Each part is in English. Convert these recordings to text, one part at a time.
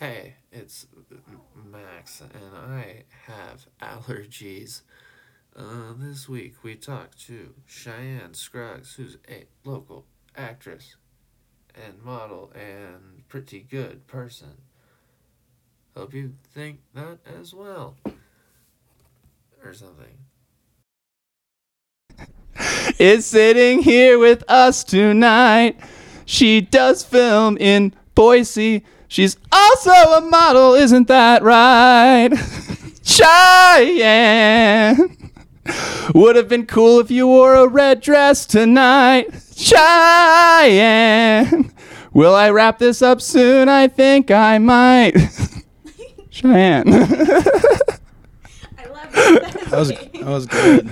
Hey, it's Max, and I have allergies. Uh, this week we talked to Cheyenne Scruggs, who's a local actress and model and pretty good person. Hope you think that as well. Or something. is sitting here with us tonight. She does film in Boise. She's also a model, isn't that right? Cheyenne. Would have been cool if you wore a red dress tonight. Cheyenne. Will I wrap this up soon? I think I might. Cheyenne. I love it. That was that was good.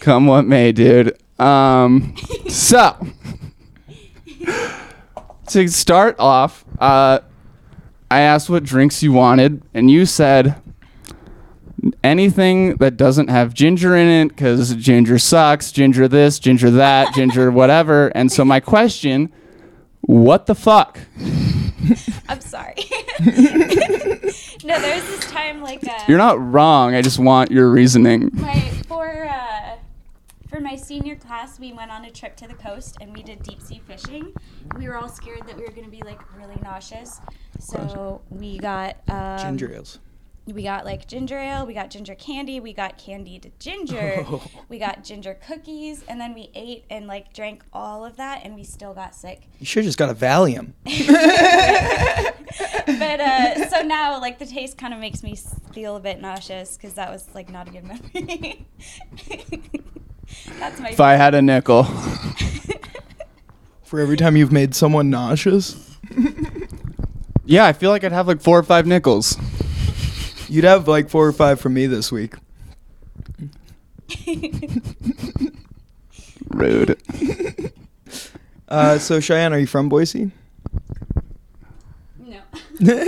Come what may, dude. Um, so to start off, uh, I asked what drinks you wanted, and you said anything that doesn't have ginger in it, because ginger sucks, ginger this, ginger that, ginger whatever. And so my question, what the fuck? I'm sorry. no, there was this time like uh, You're not wrong. I just want your reasoning. my for uh, for my senior class, we went on a trip to the coast and we did deep sea fishing. We were all scared that we were gonna be like really nauseous, so we got um, Ginger ales. We got like ginger ale, we got ginger candy, we got candied ginger, we got ginger cookies, and then we ate and like drank all of that, and we still got sick. You should have just got a Valium. but uh, so now like the taste kind of makes me feel a bit nauseous because that was like not a good memory. That's my. If I had a nickel. For every time you've made someone nauseous, Yeah, I feel like I'd have like four or five nickels. you'd have like four or five from me this week. Rude. Uh, so Cheyenne, are you from Boise? no.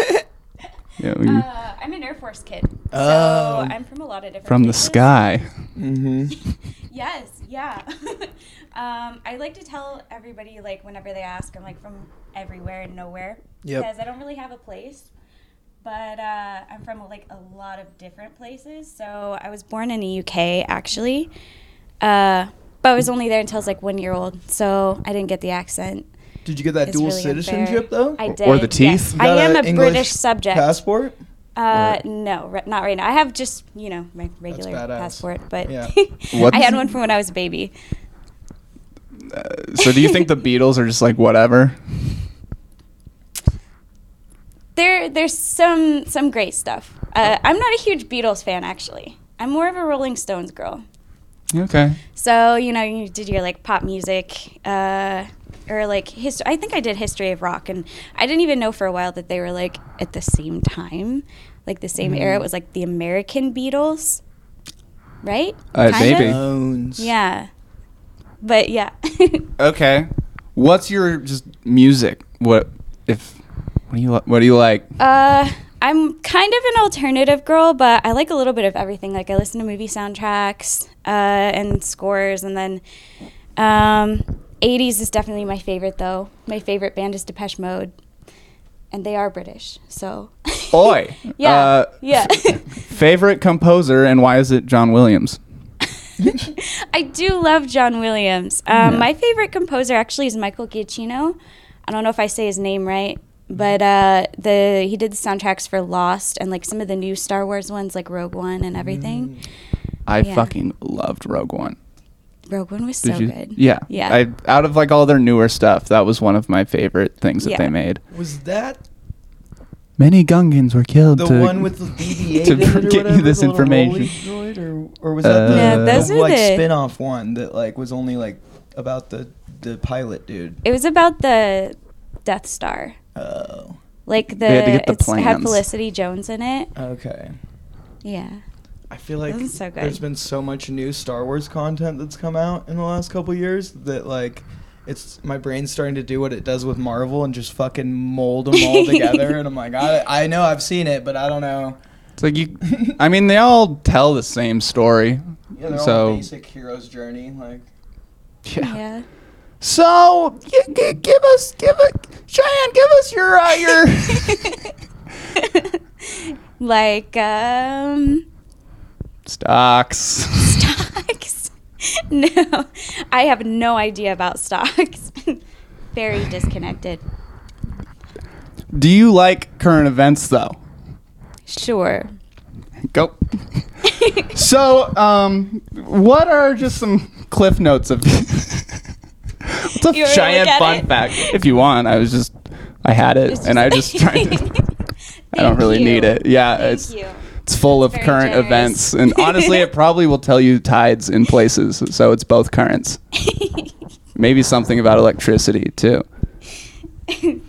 Yeah, we- Uh, I'm an Air Force kid, so Oh. I'm from a lot of different. from the places. sky. Mm-hmm. Yes, yeah. um, I like to tell everybody like whenever they ask, I'm like from everywhere and nowhere Yep. because I don't really have a place. But uh, I'm from like a lot of different places. So I was born in the UK actually, uh, but I was only there until I was like one year old. So I didn't get the accent. Did you get that It's dual really unfair. citizenship though? I did. Or the yes. teeth? I am a English British subject. Passport? Uh, no, re- not right now. I have just you know my regular badass. passport, but Yeah. I had one from when I was a baby. So do you think the Beatles are just like whatever? There, there's some some great stuff. Uh, I'm not a huge Beatles fan actually. I'm more of a Rolling Stones girl. Okay. So you know, you did your like pop music, uh, or like history. I think I did history of rock, and I didn't even know for a while that they were like at the same time, like the same era. It was like the American Beatles, right? Uh, Kind of? maybe. Bones. Yeah, but yeah. Okay. What's your just music? What if what do you li- what do you like? Uh, I'm kind of an alternative girl, but I like a little bit of everything. Like I listen to movie soundtracks uh, and scores, and then um, 80s is definitely my favorite. Though my favorite band is Depeche Mode, and they are British, so. Oi. yeah, Uh, yeah. Favorite composer and why is it John Williams? I do love John Williams. Um, My favorite composer actually is Michael Giacchino. I don't know if I say his name right, but uh, the he did the soundtracks for Lost and like some of the new Star Wars ones, like Rogue One and everything. I Yeah. fucking loved Rogue One. Rogue One was Did so you? good. Yeah. Yeah. I out of like all their newer stuff, that was one of my favorite things that Yeah. they made. Was that Many Gungans were killed the to one with the BB-8 to in it or get you this the little information. roly droid, or, or was that Uh, the, Yeah, the, those are like the- spin-off one that like was only like about the the pilot dude? It was about the Death Star. Oh, Like the, They had to get the it's had plans. Felicity Jones in it. okay. Yeah. I feel like That was so good. there's been so much new Star Wars content that's come out in the last couple years that like it's my brain's starting to do what it does with Marvel and just fucking mold them all together and I'm like I, I know I've seen it but I don't know. It's like you I mean they all tell the same story. Yeah, they're all so basic hero's journey like yeah. Yeah. So g- g- give us, give it, Cheyenne, give us your uh, your. Like um, Stocks. stocks. no, I have no idea about stocks. Very disconnected. Do you like current events though? Sure. Go. so, um, what are just some cliff notes of? What's a You wanna Cheyenne look at fun it? fact? If you want, I was just, I had it, and I just trying to. I don't really you. need it. Yeah, Thank it's you. It's full of very current generous. events, and honestly, it probably will tell you tides in places, so it's both currents. Maybe something about electricity too.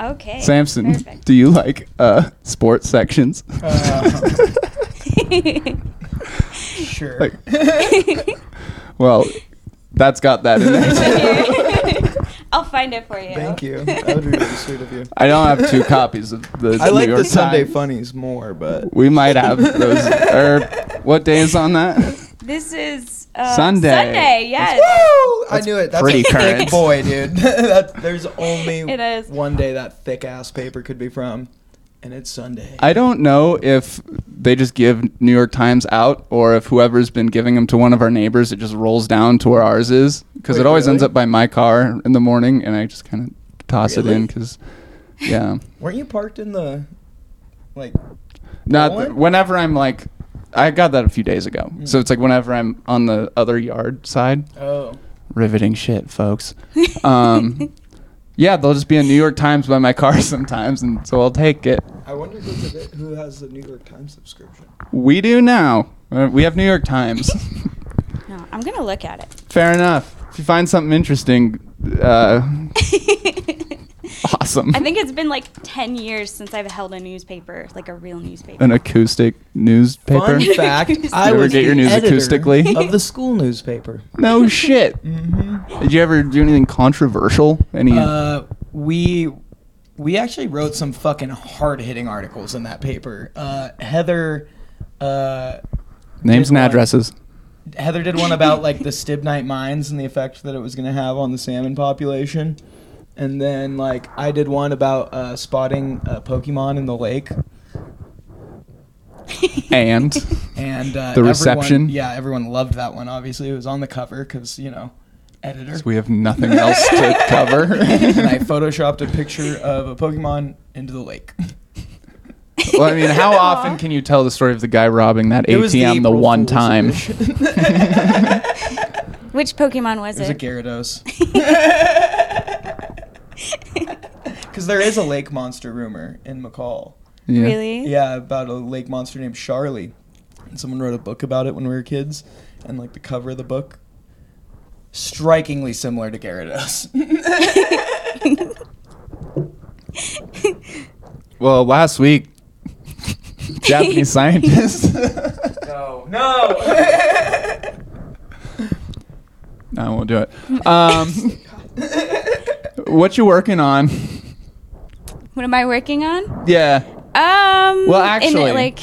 Okay. Samson, Perfect. do you like uh, sports sections? Uh, sure. Like- Well, that's got that in there. I'll find it for you. Thank you. That would be really sweet of you. I don't have two copies of the I New like York the Sunday Times. funnies more, but We might have those. or what day is on that? This is uh, Sunday. Sunday, yes. Woo! I That's knew it. That's pretty a thick current. boy, dude. that, there's only It is. one day that thick ass paper could be from, and it's Sunday. I don't know if they just give New York Times out or if whoever's been giving them to one of our neighbors, it just rolls down to where ours is. Because it always really? ends up by my car in the morning, and I just kind of toss it in. Because, yeah. Weren't you parked in the, like, Not th- whenever I'm like, I got that a few days ago. Hmm. So it's like whenever I'm on the other yard side, oh, riveting shit, folks. Um, yeah, there'll just be a New York Times by my car sometimes, and so I'll take it. I wonder who's a, who has the New York Times subscription. We do now. Uh, We have New York Times. No, I'm gonna look at it. Fair enough. If you find something interesting, uh, it. awesome. I think it's been like 10 years since I've held a newspaper, like a real newspaper. An acoustic newspaper. Fun fact: I ever was get your the news editor acoustically? of the school newspaper. No shit. Mm-hmm. Did you ever do anything controversial? Any? Uh, we we actually wrote some fucking hard hitting articles in that paper. Uh, Heather. Uh, names did and one- addresses. Heather did one about like the stibnite mines and the effect that it was going to have on the salmon population. And then like I did one about uh, spotting uh, Pokemon in the lake And and uh, The everyone- reception? yeah, everyone loved that one. Obviously, it was on the cover because you know, editor. we have nothing else to cover. and I photoshopped a picture of a Pokemon into the lake. well, I mean, how often can you tell the story of the guy robbing that It ATM the, April one time? Which Pokemon was It was a? Gyarados. Because there is a lake monster rumor in McCall. Yeah. Really? Yeah, about a lake monster named Charlie. And someone wrote a book about it when we were kids. And like the cover of the book, strikingly similar to Gyarados. Well, last week, Japanese scientists. no, no. I won't do it. Um, what you working on? What am I working on? Yeah. Um. Well, in, actually- like,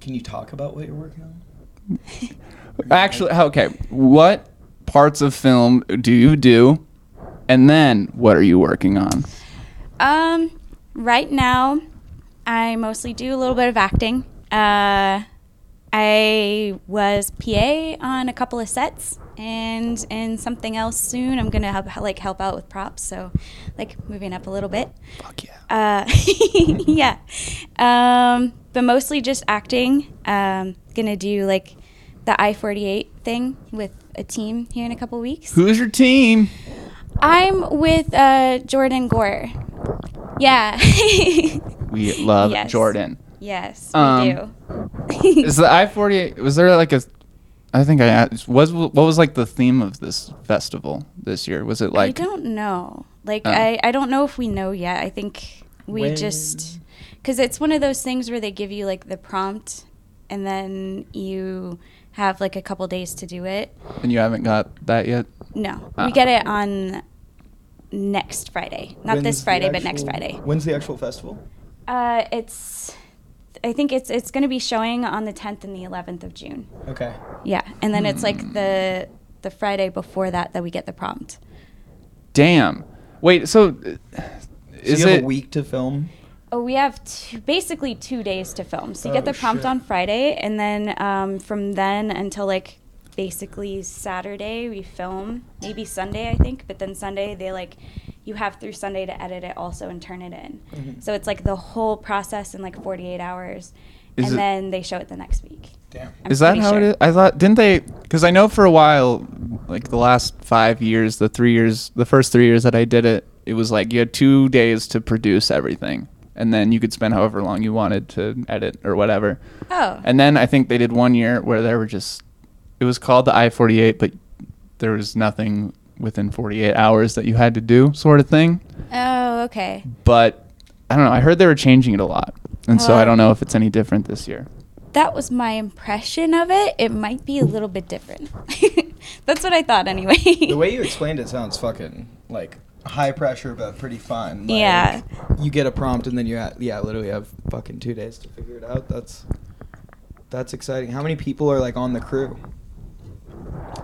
Can you talk about what you're working on? Actually, okay. What parts of film do you do? And then what are you working on? um, right now, I mostly do a little bit of acting. Uh, I was PA on a couple of sets, and and something else soon. I'm gonna help like help out with props, so like moving up a little bit. Fuck yeah. Uh, yeah. Um, but mostly just acting. Um, gonna do like the I 48 thing with a team here in a couple weeks. Who's your team? I'm with uh, Jordan Gore. Yeah. We love Yes. Jordan. yes, we Um, do. Is the I forty eight? Was there like a? I think I asked. Was what was like the theme of this festival this year? Was it like I don't know. Like Oh. I, I don't know if we know yet. I think we When- just because it's one of those things where they give you like the prompt, and then you have like a couple days to do it. And you haven't got that yet. No, Ah. we get it on next Friday. Not When's this the Friday, but next Friday. When's the actual festival? Uh, it's. I think it's it's going to be showing on the 10th and the 11th of June. Okay. Yeah, and then it's like the the Friday before that that we get the prompt. Damn. Wait. So, uh, So is you have it? a week to film? Oh, we have two, basically two days to film. So you get Oh, the prompt shit. on Friday, and then um, from then until like basically Saturday, we film. Maybe Sunday, I think. But then Sunday, they like you have through Sunday to edit it also and turn it in. Mm-hmm. So it's like the whole process in like 48 hours, Is and it- then they show it the next week. Damn. I'm Is that how sure. it is? I thought didn't they? Because I know for a while, like the last five years, the three years, the first three years that I did it, it was like you had two days to produce everything, and then you could spend however long you wanted to edit or whatever. Oh, And then I think they did one year where there were just, it was called the I forty eight, but there was nothing within forty eight hours that you had to do, sort of thing. oh, okay. But I don't know. I heard they were changing it a lot, and so I oh. don't know if it's any different this year. That was my impression of it. It might be a little bit different. That's what I thought anyway. The way you explained it sounds fucking like high pressure, but pretty fun. Like, Yeah. You get a prompt and then you ha- yeah literally have fucking two days to figure it out. That's that's exciting. How many people are like on the crew?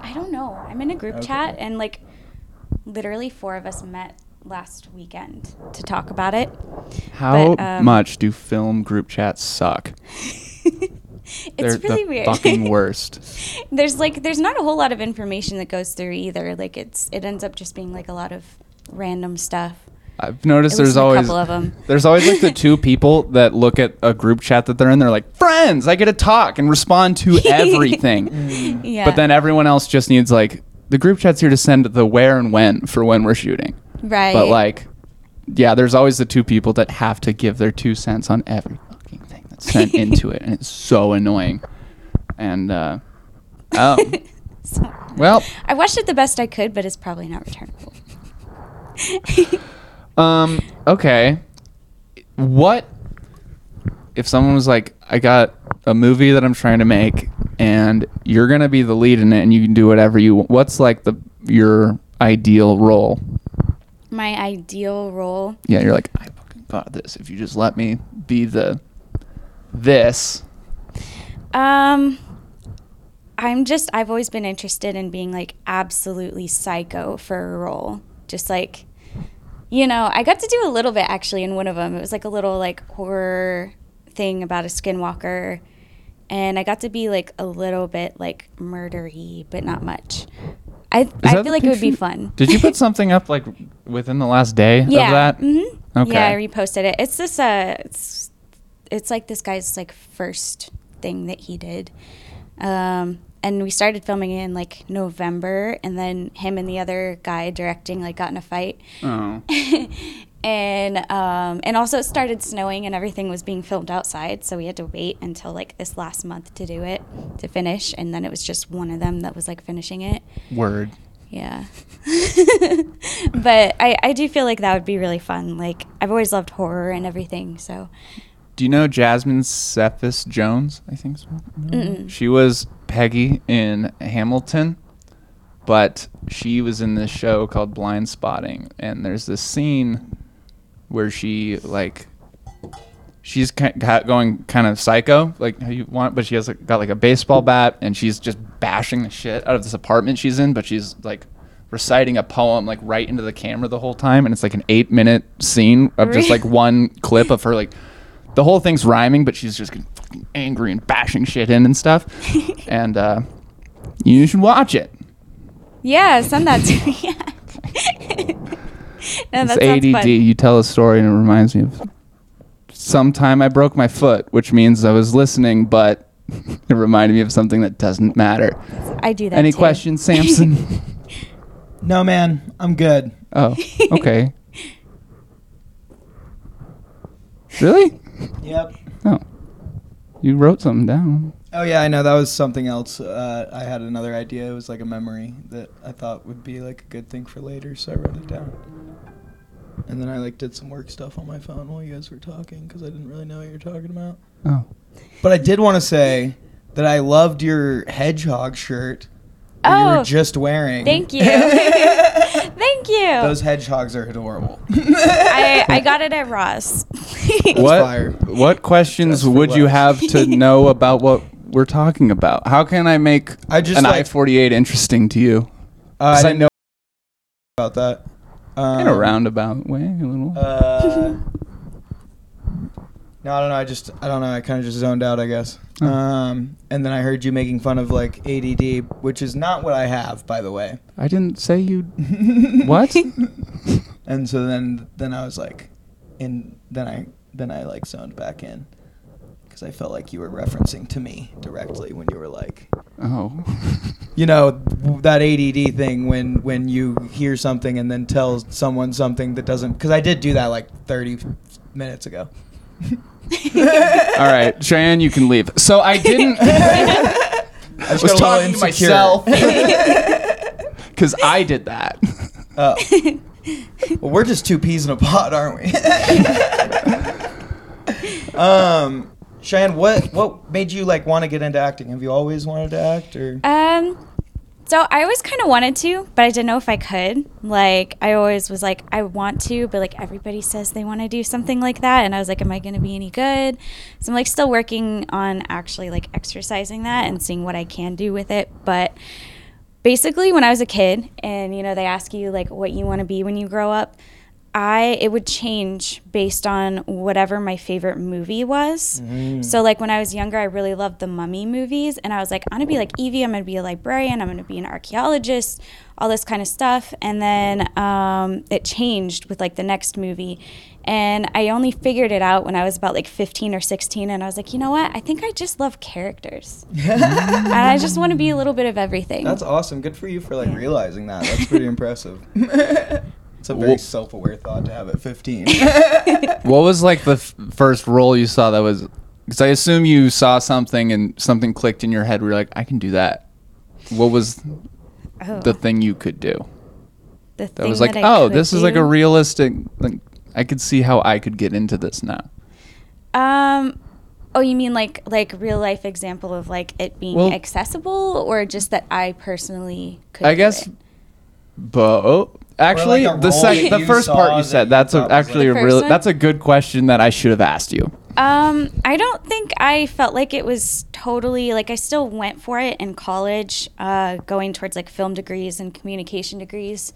I don't know. I'm in a group Okay. chat and like literally four of us met last weekend to talk about it. How But, um, much do film group chats suck? it's They're really the weird. fucking worst. there's like there's not a whole lot of information that goes through either. Like it's it ends up just being like a lot of random stuff. I've noticed there's always couple of 'em. there's always like the two people that look at a group chat that they're in. They're like friends. I get to talk and respond to everything. Yeah. But then everyone else just needs like the group chat's here to send the where and when for when we're shooting. right. But like, yeah, there's always the two people that have to give their two cents on every fucking thing that's sent into it, and it's so annoying. And uh, oh, So, well, I watched it the best I could, but it's probably not returnable. Um, okay. What if someone was like, I got a movie that I'm trying to make, and you're gonna be the lead in it, and you can do whatever you. want. What's like the your ideal role? My ideal role. Yeah, you're like, I fucking got this. If you just let me be the this. Um, I'm just, I've always been interested in being like absolutely psycho for a role. Just like, you know, I got to do a little bit actually in one of them. It was like a little like horror thing about a skinwalker. And I got to be like a little bit like murdery, but not much. I, Is I feel like it would be fun. Did you put something up like within the last day yeah. of that? hmm Okay. Yeah, I reposted it. It's this uh it's it's like this guy's like first thing that he did. Um and we started filming in like November and then him and the other guy directing like got in a fight. Oh. and um and also it started snowing and everything was being filmed outside, so we had to wait until like this last month to do it to finish and then it was just one of them that was like finishing it. Word. Yeah. but I, I do feel like that would be really fun. Like, I've always loved horror and everything, so. Do you know Jasmine Cephas Jones? I think so. Mm-mm. She was Peggy in Hamilton, but she was in this show called Blindspotting, and there's this scene where she like she's going kind of psycho, like how you want, but she has got like a baseball bat, and she's just bashing the shit out of this apartment she's in, but she's like reciting a poem like right into the camera the whole time, and it's like an eight minute scene of just like one clip of her like the whole thing's rhyming, but she's just getting fucking angry and bashing shit in and stuff, and uh, you should watch it. Yeah, send that to me. Yeah. no, It's that sounds ADD. fun. You tell a story and it reminds me of sometime I broke my foot, which means I was listening, but it reminded me of something that doesn't matter. I do that Any too. questions, Samson? No, man, I'm good. oh, okay. Really? Yep. Oh, you wrote something down. Oh yeah, I know that was something else. Uh, I had another idea. It was like a memory that I thought would be like a good thing for later, so I wrote it down. And then I like did some work stuff on my phone while you guys were talking because I didn't really know what you were talking about. Oh, But I did want to say that I loved your hedgehog shirt that you Oh, were just wearing. Thank you. Thank you. Those hedgehogs are adorable. I, I got it at Ross. what? fire. What questions Just for would you Wes. have to know about what we're talking about? How can I make I just an like- I forty eight interesting to you? Uh, I 'Cause I didn't know know about that. Um, In a roundabout way, a little. Uh, no, I don't know. I just, I don't know. I kind of just zoned out, I guess. Oh. Um, and then I heard you making fun of like ADD, which is not what I have, by the way. I didn't say you. what? And so then, then I was like, and then I then I like zoned back in because I felt like you were referencing to me directly when you were like, Oh. you know, that ADD thing when when you hear something and then tell someone something that doesn't. Because I did do that like 30 minutes ago. All right, Cheyenne, you can leave. So I didn't. I was got a talking to insecure. myself. Because I did that. Oh. well, we're just two peas in a pod, aren't we? um, Cheyenne, what what made you like want to get into acting? Have you always wanted to act, or Um, so I always kind of wanted to, but I didn't know if I could. Like, I always was like, I want to, but like everybody says they want to do something like that, and I was like, am I going to be any good? So I'm like still working on actually like exercising that and seeing what I can do with it. But basically, when I was a kid, and you know, they ask you like what you want to be when you grow up. I it would change based on whatever my favorite movie was. So like when I was younger, I really loved the Mummy movies, and I was like, I'm gonna be like Evie. I'm gonna be a librarian. I'm gonna be an archaeologist. All this kind of stuff. And then um, it changed with like the next movie, and I only figured it out when I was about like 15 or 16, and I was like, you know what? I think I just love characters, and I just want to be a little bit of everything. that's awesome. Good for you for like realizing that. That's pretty impressive. it's a very Well- self-aware thought to have at 15. What was like the f- first role you saw that was? Because I assume you saw something and something clicked in your head where you're like, I can do that. What was oh, the thing you could do? the That thing was like, I oh, could this is like a realistic. Like, I could see how I could get into this now. Um, oh, you mean like like real life example of like it being Well- accessible, or just that I personally could? I do guess it? both. Actually, a the role sec- the first part you that said you that's a, actually a The real. one? That's a good question that I should have asked you. Um, I don't think I felt like it was totally like I still went for it in college, uh, going towards like film degrees and communication degrees.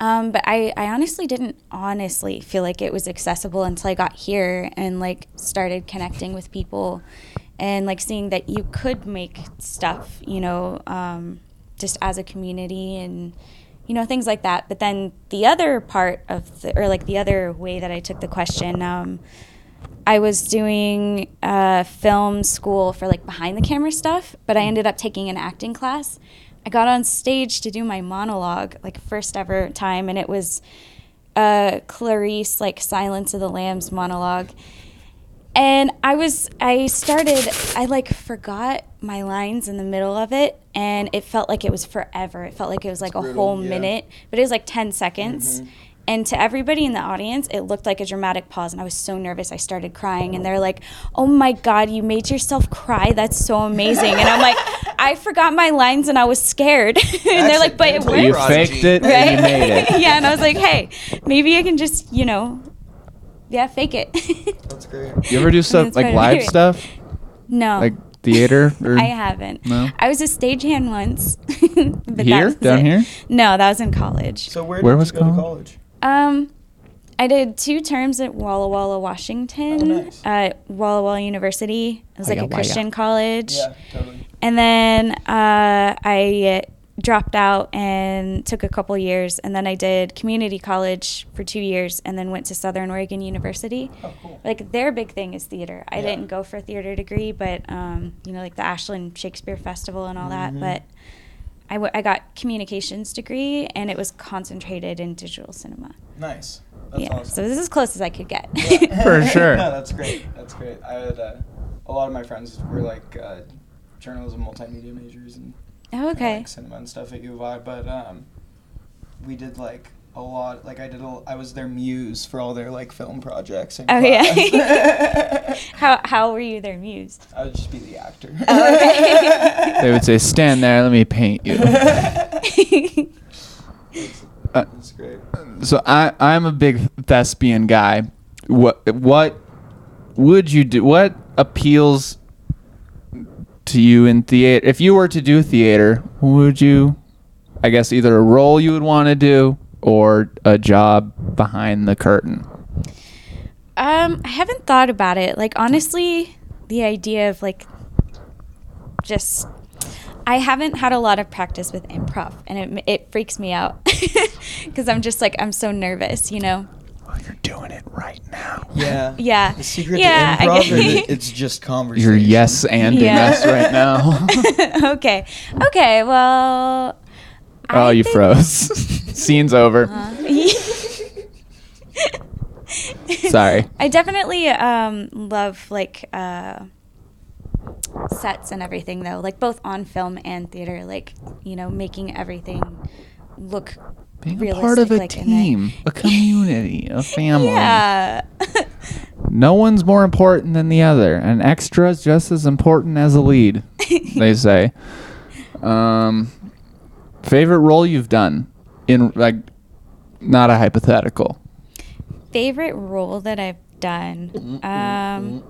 Um, but I, I honestly didn't honestly feel like it was accessible until I got here and like started connecting with people and like seeing that you could make stuff, you know, um, just as a community and you know things like that. But then the other part of the or like the other way that I took the question, um, I was doing uh, film school for like behind the camera stuff, but I ended up taking an acting class. I got on stage to do my monologue, like first ever time, and it was uh, Clarice, like Silence of the Lambs monologue. And I was, I started, I like forgot my lines in the middle of it, and it felt like it was forever. It felt like it was like a brutal, whole yeah. minute, but it was like 10 seconds. And to everybody in the audience, it looked like a dramatic pause, and I was so nervous. I started crying, and they're like, "Oh my God, you made yourself cry! That's so amazing!" And I'm like, "I forgot my lines, and I was scared." and they're like, "But it worked." You faked it right? and you made it. yeah, and I was like, "Hey, maybe I can just, you know, yeah, fake it." That's great. You ever do stuff That's like part of live it. stuff, no, like theater? Or I haven't. No? I was a stagehand once. but that Here? was Down it. here? No, that was in college. So where, Where did was you go to college? college? Um, I did two terms at Walla Walla, Washington, Oh, nice. at Walla Walla University. It was like Waya a waya. Christian college. Yeah, totally. And then uh, I dropped out and took a couple years, and then I did community college for two years, and then went to Southern Oregon University. Oh, cool. Like their big thing is theater. I Yeah. didn't go for a theater degree, but um, you know, like the Ashland Shakespeare Festival and all that. Mhm. But I, w- I got communications degree, and it was concentrated in digital cinema. Nice. That's yeah, awesome. so this is as close as I could get. For sure. no, that's great. That's great. I had uh, a lot of my friends were like uh, journalism, multimedia majors, and oh, okay. like cinema and stuff at U of I. But um, we did like a lot. Like I did. A, I was their muse for all their like film projects. In Oh class. yeah. how how were you their muse? I would just be the actor. Oh, okay. They would say, "Stand there, let me paint you." Uh, That's great. so I I'm a big thespian guy. What what would you do? What appeals to you in theater? If you were to do theater, would you? I guess either a role you would want to do, or a job behind the curtain? Um, I haven't thought about it. Like honestly, the idea of like just I haven't had a lot of practice with improv, and it it freaks me out because I'm just like I'm so nervous, you know. Well, you're doing it right now. Yeah. Yeah. The secret Yeah, to improv get- is that it's just conversation. You're yes anding Yeah. us right now. okay. Okay. Well. oh, I you think- froze. Scene's over. Sorry. I definitely um, love like uh, sets and everything though, like both on film and theater. Like you know, making everything look Being a part of a like, team, a community, a family. Yeah. No one's more important than the other. An extra is just as important as a lead, they say. Um, favorite role you've done in like not a hypothetical. Favorite role that I've done. Um,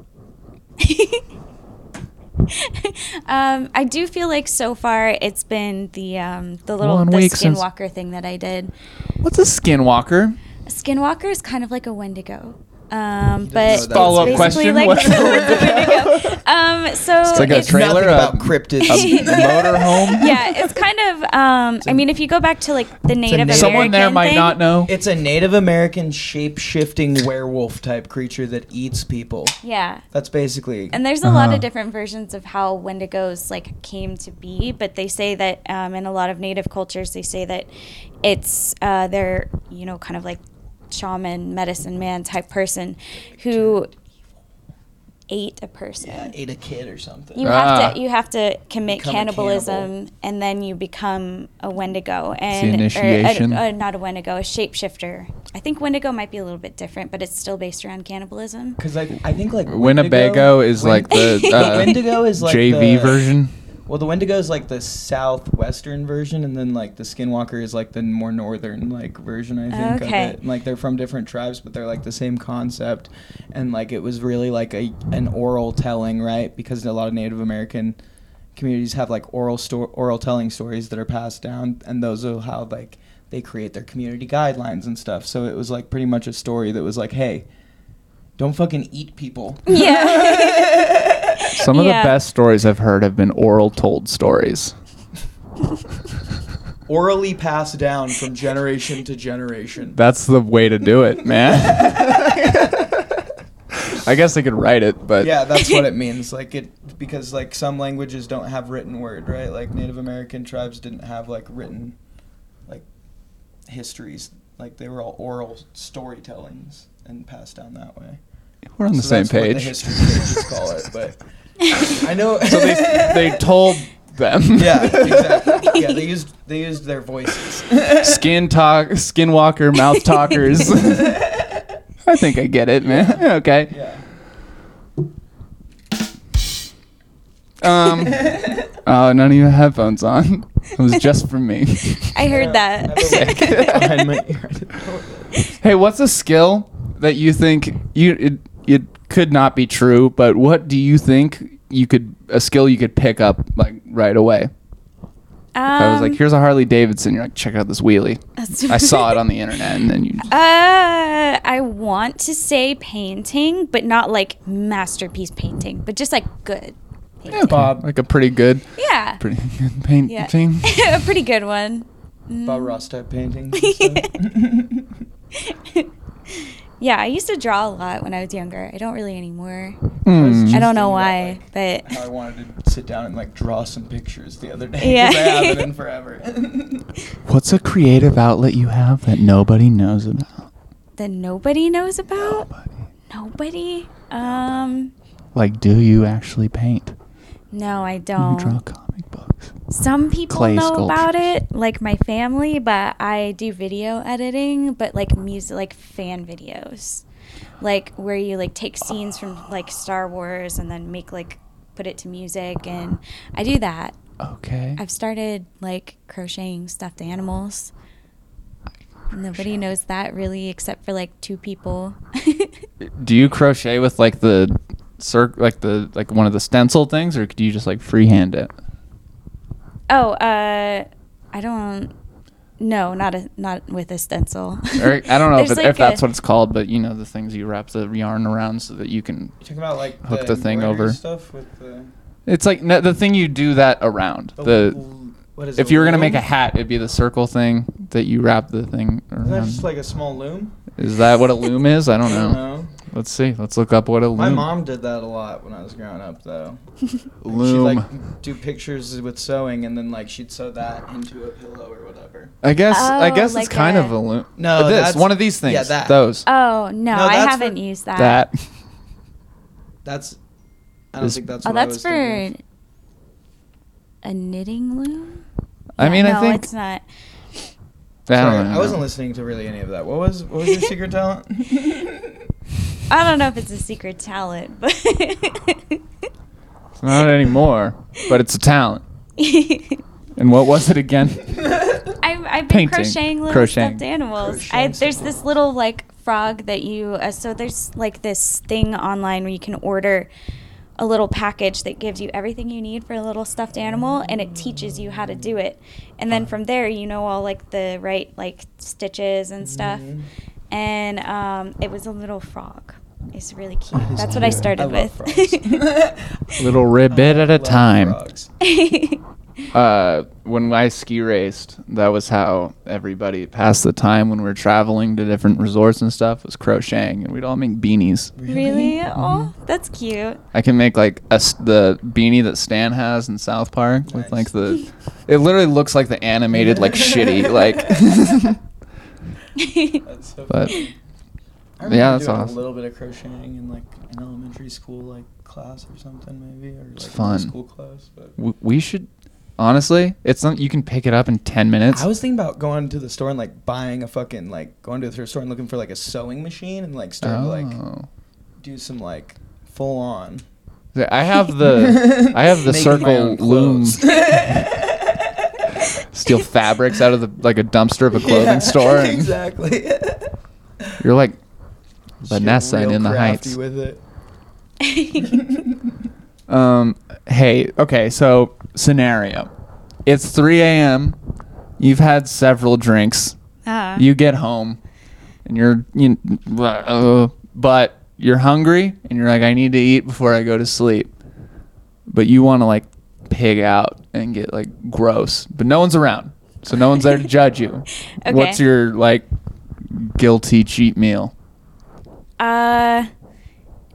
um, I do feel like so far it's been the um, the little One the week since- skinwalker thing that I did. What's a skinwalker? A skinwalker is kind of like a Wendigo. Um, but know it's. Follow-up basically question? Like, what's a Wendigo? Um, so It's like a it's- trailer, about cryptids. motorhome. yeah, it's kind of. Um, I mean, if you go back to like the Native native- American, Someone there might thing- not know. It's a Native American shape-shifting werewolf type creature that eats people. Yeah, That's basically. and there's a lot Uh-huh. of different versions of how Wendigos like came to be, but they say that um, in a lot of Native cultures, they say that it's uh, they're you know kind of like shaman, medicine man type person who ate a person. yeah, ate a kid or something. You Ah. have to you have to commit Become cannibalism, cannibal. and then you become a Wendigo, the and initiation. Or, a, a, not a Wendigo, a shapeshifter. I think Wendigo might be a little bit different, but it's still based around cannibalism. Because I, I think like Winnebago is like the, uh, Wendigo is like JV the- version. Well, the Wendigo is like the southwestern version, and then like the Skinwalker is like the more northern like version. I think Okay. of it. And, like they're from different tribes, but they're like the same concept, and like it was really like a an oral telling, right? Because a lot of Native American communities have like oral sto- oral telling stories that are passed down, and those are how like they create their community guidelines and stuff. So it was like pretty much a story that was like, hey. Don't fucking eat people. Yeah. Some of Yeah. the best stories I've heard have been oral told stories. Orally passed down from generation to generation. That's the way to do it, man. I guess I could write it, but yeah, that's what it means. Like it because like some languages don't have written word, right? Like Native American tribes didn't have like written like histories. Like they were all oral storytellings and passed down that way. we're on the So same that's what the page. history pages call it, but I know. so they, they told them. yeah, exactly. Yeah, they used they used their voices. Skin talk, skinwalker, mouth talkers. I think I get it, man. Okay. yeah. Um. Oh, none of you have headphones on. It was just for me. I heard I that. mic behind my ear. Hey, what's a skill that you think you it, it could not be true, but what do you think you could a skill you could pick up like right away? If I was like, Um, here's a Harley Davidson, you're like, check out this wheelie. I saw it on the internet, and then you. Uh, I want to say painting, but not like masterpiece painting, but just like good. Painting. Bob like a pretty good, Yeah. pretty good paint Yeah. a pretty good one. Bob Ross type paintings. And stuff. Yeah, I used to draw a lot when I was younger. I don't really anymore. Mm. I don't know Interesting why, that, but how I wanted to sit down and like draw some pictures the other day. Yeah. 'cause I haven't in forever. What's a creative outlet you have that nobody knows about? that nobody knows about. Nobody. Um, Like, do you actually paint? no, I Do you draw don't. Comic books? Some people clay know about it, like my family, but I do video editing, but like music, like fan videos, like where you like take scenes from like Star Wars and then make like put it to music, and I do that. Okay. I've started like crocheting stuffed animals. Nobody knows that really, except for like two people. Do you crochet with like the circ, like the like one of the stencil things, or do you just like freehand it? Oh, uh, I don't No, not a not with a stencil. Or, I don't know if, it, like if that's a- what it's called, but you know the things you wrap the yarn around so that you can. You about like Hook the thing over. stuff with the, It's like no, the thing you do that around. the, The l- what is if it, you were gonna make a hat, it'd be the circle thing that you wrap the thing around. Isn't that just like a small loom? Is that what a loom is? I don't I don't know. Know. Let's see. Let's look up what a loom. My mom did that a lot when I was growing up, though. loom. She'd like do pictures with sewing, and then like she'd sew that into a pillow or whatever. I guess. I Oh, guess like it's kind a- of a loom. No, this that's- one of these things. yeah, that. Those. Oh no, No, I that's haven't for- used that. that. That's. I don't Is- think that's. oh, What I that's was for thinking. a knitting loom. I Yeah, mean, I no, think. it's not. I don't Sorry, know. I wasn't listening to really any of that. What was what was your secret talent? I don't know if it's a secret talent, but It's not anymore, but it's a talent. And what was it again? I've, I've been Painting. crocheting little Crocheting. stuffed animals. Crocheting I, there's this little like frog that you. Uh, so there's like this thing online where you can order a little package that gives you everything you need for a little stuffed animal, and it teaches you how to do it. And then from there, you know all like the right like stitches and stuff. And um, it was a little frog. It's really cute. That is That's what I started I love with. Little ribbit at a time. Uh, when I ski raced, that was how everybody passed the time when we were traveling to different resorts and stuff. Was crocheting, and we'd all make beanies. really? Oh, that's cute. I can make like a s the beanie that Stan has in South Park with like the. It literally looks like the animated like shitty like. That's so But- funny. I Yeah, that's doing awesome. A little bit of crocheting in like an elementary school like class or something maybe or like It's a fun. school class. But w- we should, honestly, it's something you can pick it up in ten minutes. I was thinking about going to the store and like buying a fucking like going to the thrift store and looking for like a sewing machine and like starting to like Oh. do some like full on. I have the I have the circle loom. steal fabrics out of the like a dumpster of a clothing Yeah, store and exactly. you're like Vanessa and in the crafty heights. with it. Um hey, okay, so scenario. It's 3 a.m. You've had several drinks. Ah. You get home and you're you uh, but you're hungry and you're like I need to eat before I go to sleep. But you want to like pig out and get like gross, but no one's around. So no one's there to judge you. Okay. What's your like guilty cheat meal? Uh,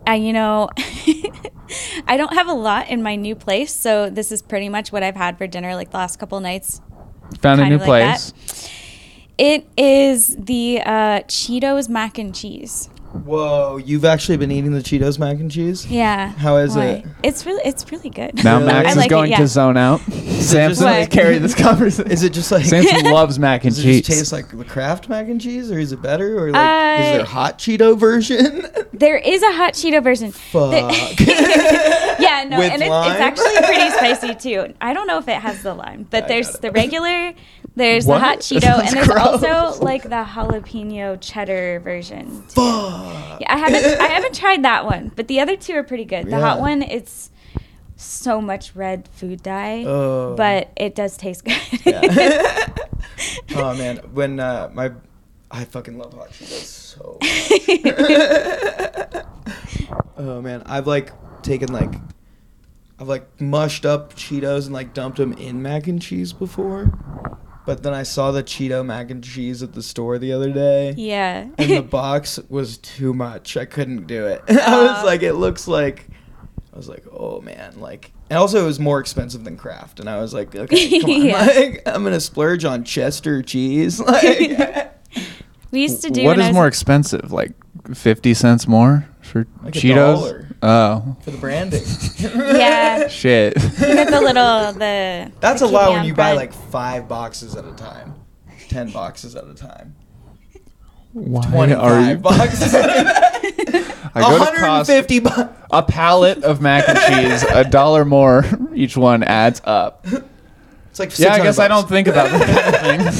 uh, you know, I don't have a lot in my new place, so this is pretty much what I've had for dinner like the last couple nights. Found a new like that. place. It is the uh, Cheetos mac and cheese. Whoa, you've actually been eating the Cheetos mac and cheese? Yeah. How is Why? it? It's really, it's really good. Now Really? Max I is like it, going yeah. to zone out. Samson What? has carried this conversation. Is it just like Samson loves mac and cheese. Does it cheese. just taste like the Kraft mac and cheese, or is it better, or like Uh, is there a hot Cheeto version? There is a hot Cheeto version. Fuck. yeah, no, With and it's, lime? it's actually pretty spicy too. I don't know if it has the lime, but I there's got it. the regular, there's What? the hot Cheeto, and there's gross. also like the jalapeno cheddar version. too. Fuck. Yeah, I haven't I haven't tried that one, but the other two are pretty good. The hot one, it's so much red food dye, Oh. but it does taste good. Yeah. oh man, when uh, my I fucking love hot Cheetos so. much. oh man, I've like taken like I've like mushed up Cheetos and like dumped them in mac and cheese before. But then I saw the Cheeto mac and cheese at the store the other day. yeah. and the box was too much. I couldn't do it. I was Aw. like, it looks like. I was like, oh man, like, and also it was more expensive than Kraft, and I was like, okay, come on, Yeah. like, I'm gonna splurge on Chester cheese, like, we used to do What when I is was- more expensive? Like fifty cents more for Like a Cheetos? Dollar. Oh for the branding. Yeah. shit. You get the little the. That's the a lot when kidney you buy like five boxes at a time, ten boxes at a time, Why are twenty-five you? boxes. A. I go to Costco. 150 bucks. A pallet of mac and cheese, a dollar more each one adds up. It's like Yeah, I 600 guess I bucks. don't think about that kind of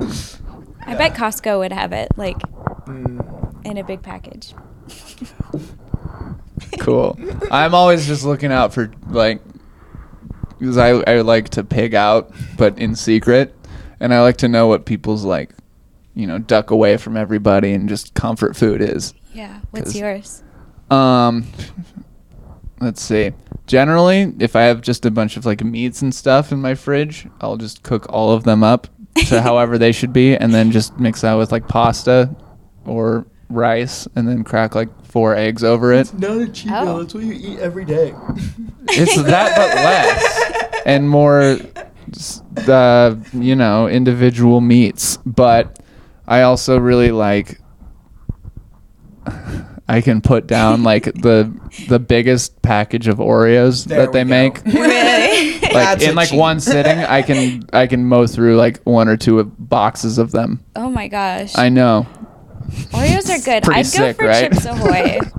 things. I bet Costco would have it like Mm. in a big package. Cool. I'm always just looking out for like because I I like to pig out, but in secret. and I like to know what people's like, you know, duck away from everybody and just comfort food is. Yeah. What's yours? Um, let's see. Generally, if I have just a bunch of like meats and stuff in my fridge, I'll just cook all of them up to however they should be, and then just mix that with like pasta or rice, and then crack like four eggs over it. It's Not a cheat Oh. meal. That's what you eat every day. It's that, but less and more. s- The you know individual meats, but I also really like. I can put down like the the biggest package of Oreos There that they we go. make. Really? Like That's in like cheat. one sitting, I can I can mow through like one or two boxes of them. oh my gosh. I know. Oreos are good. Pretty I'd sick, go for right? Chips Ahoy.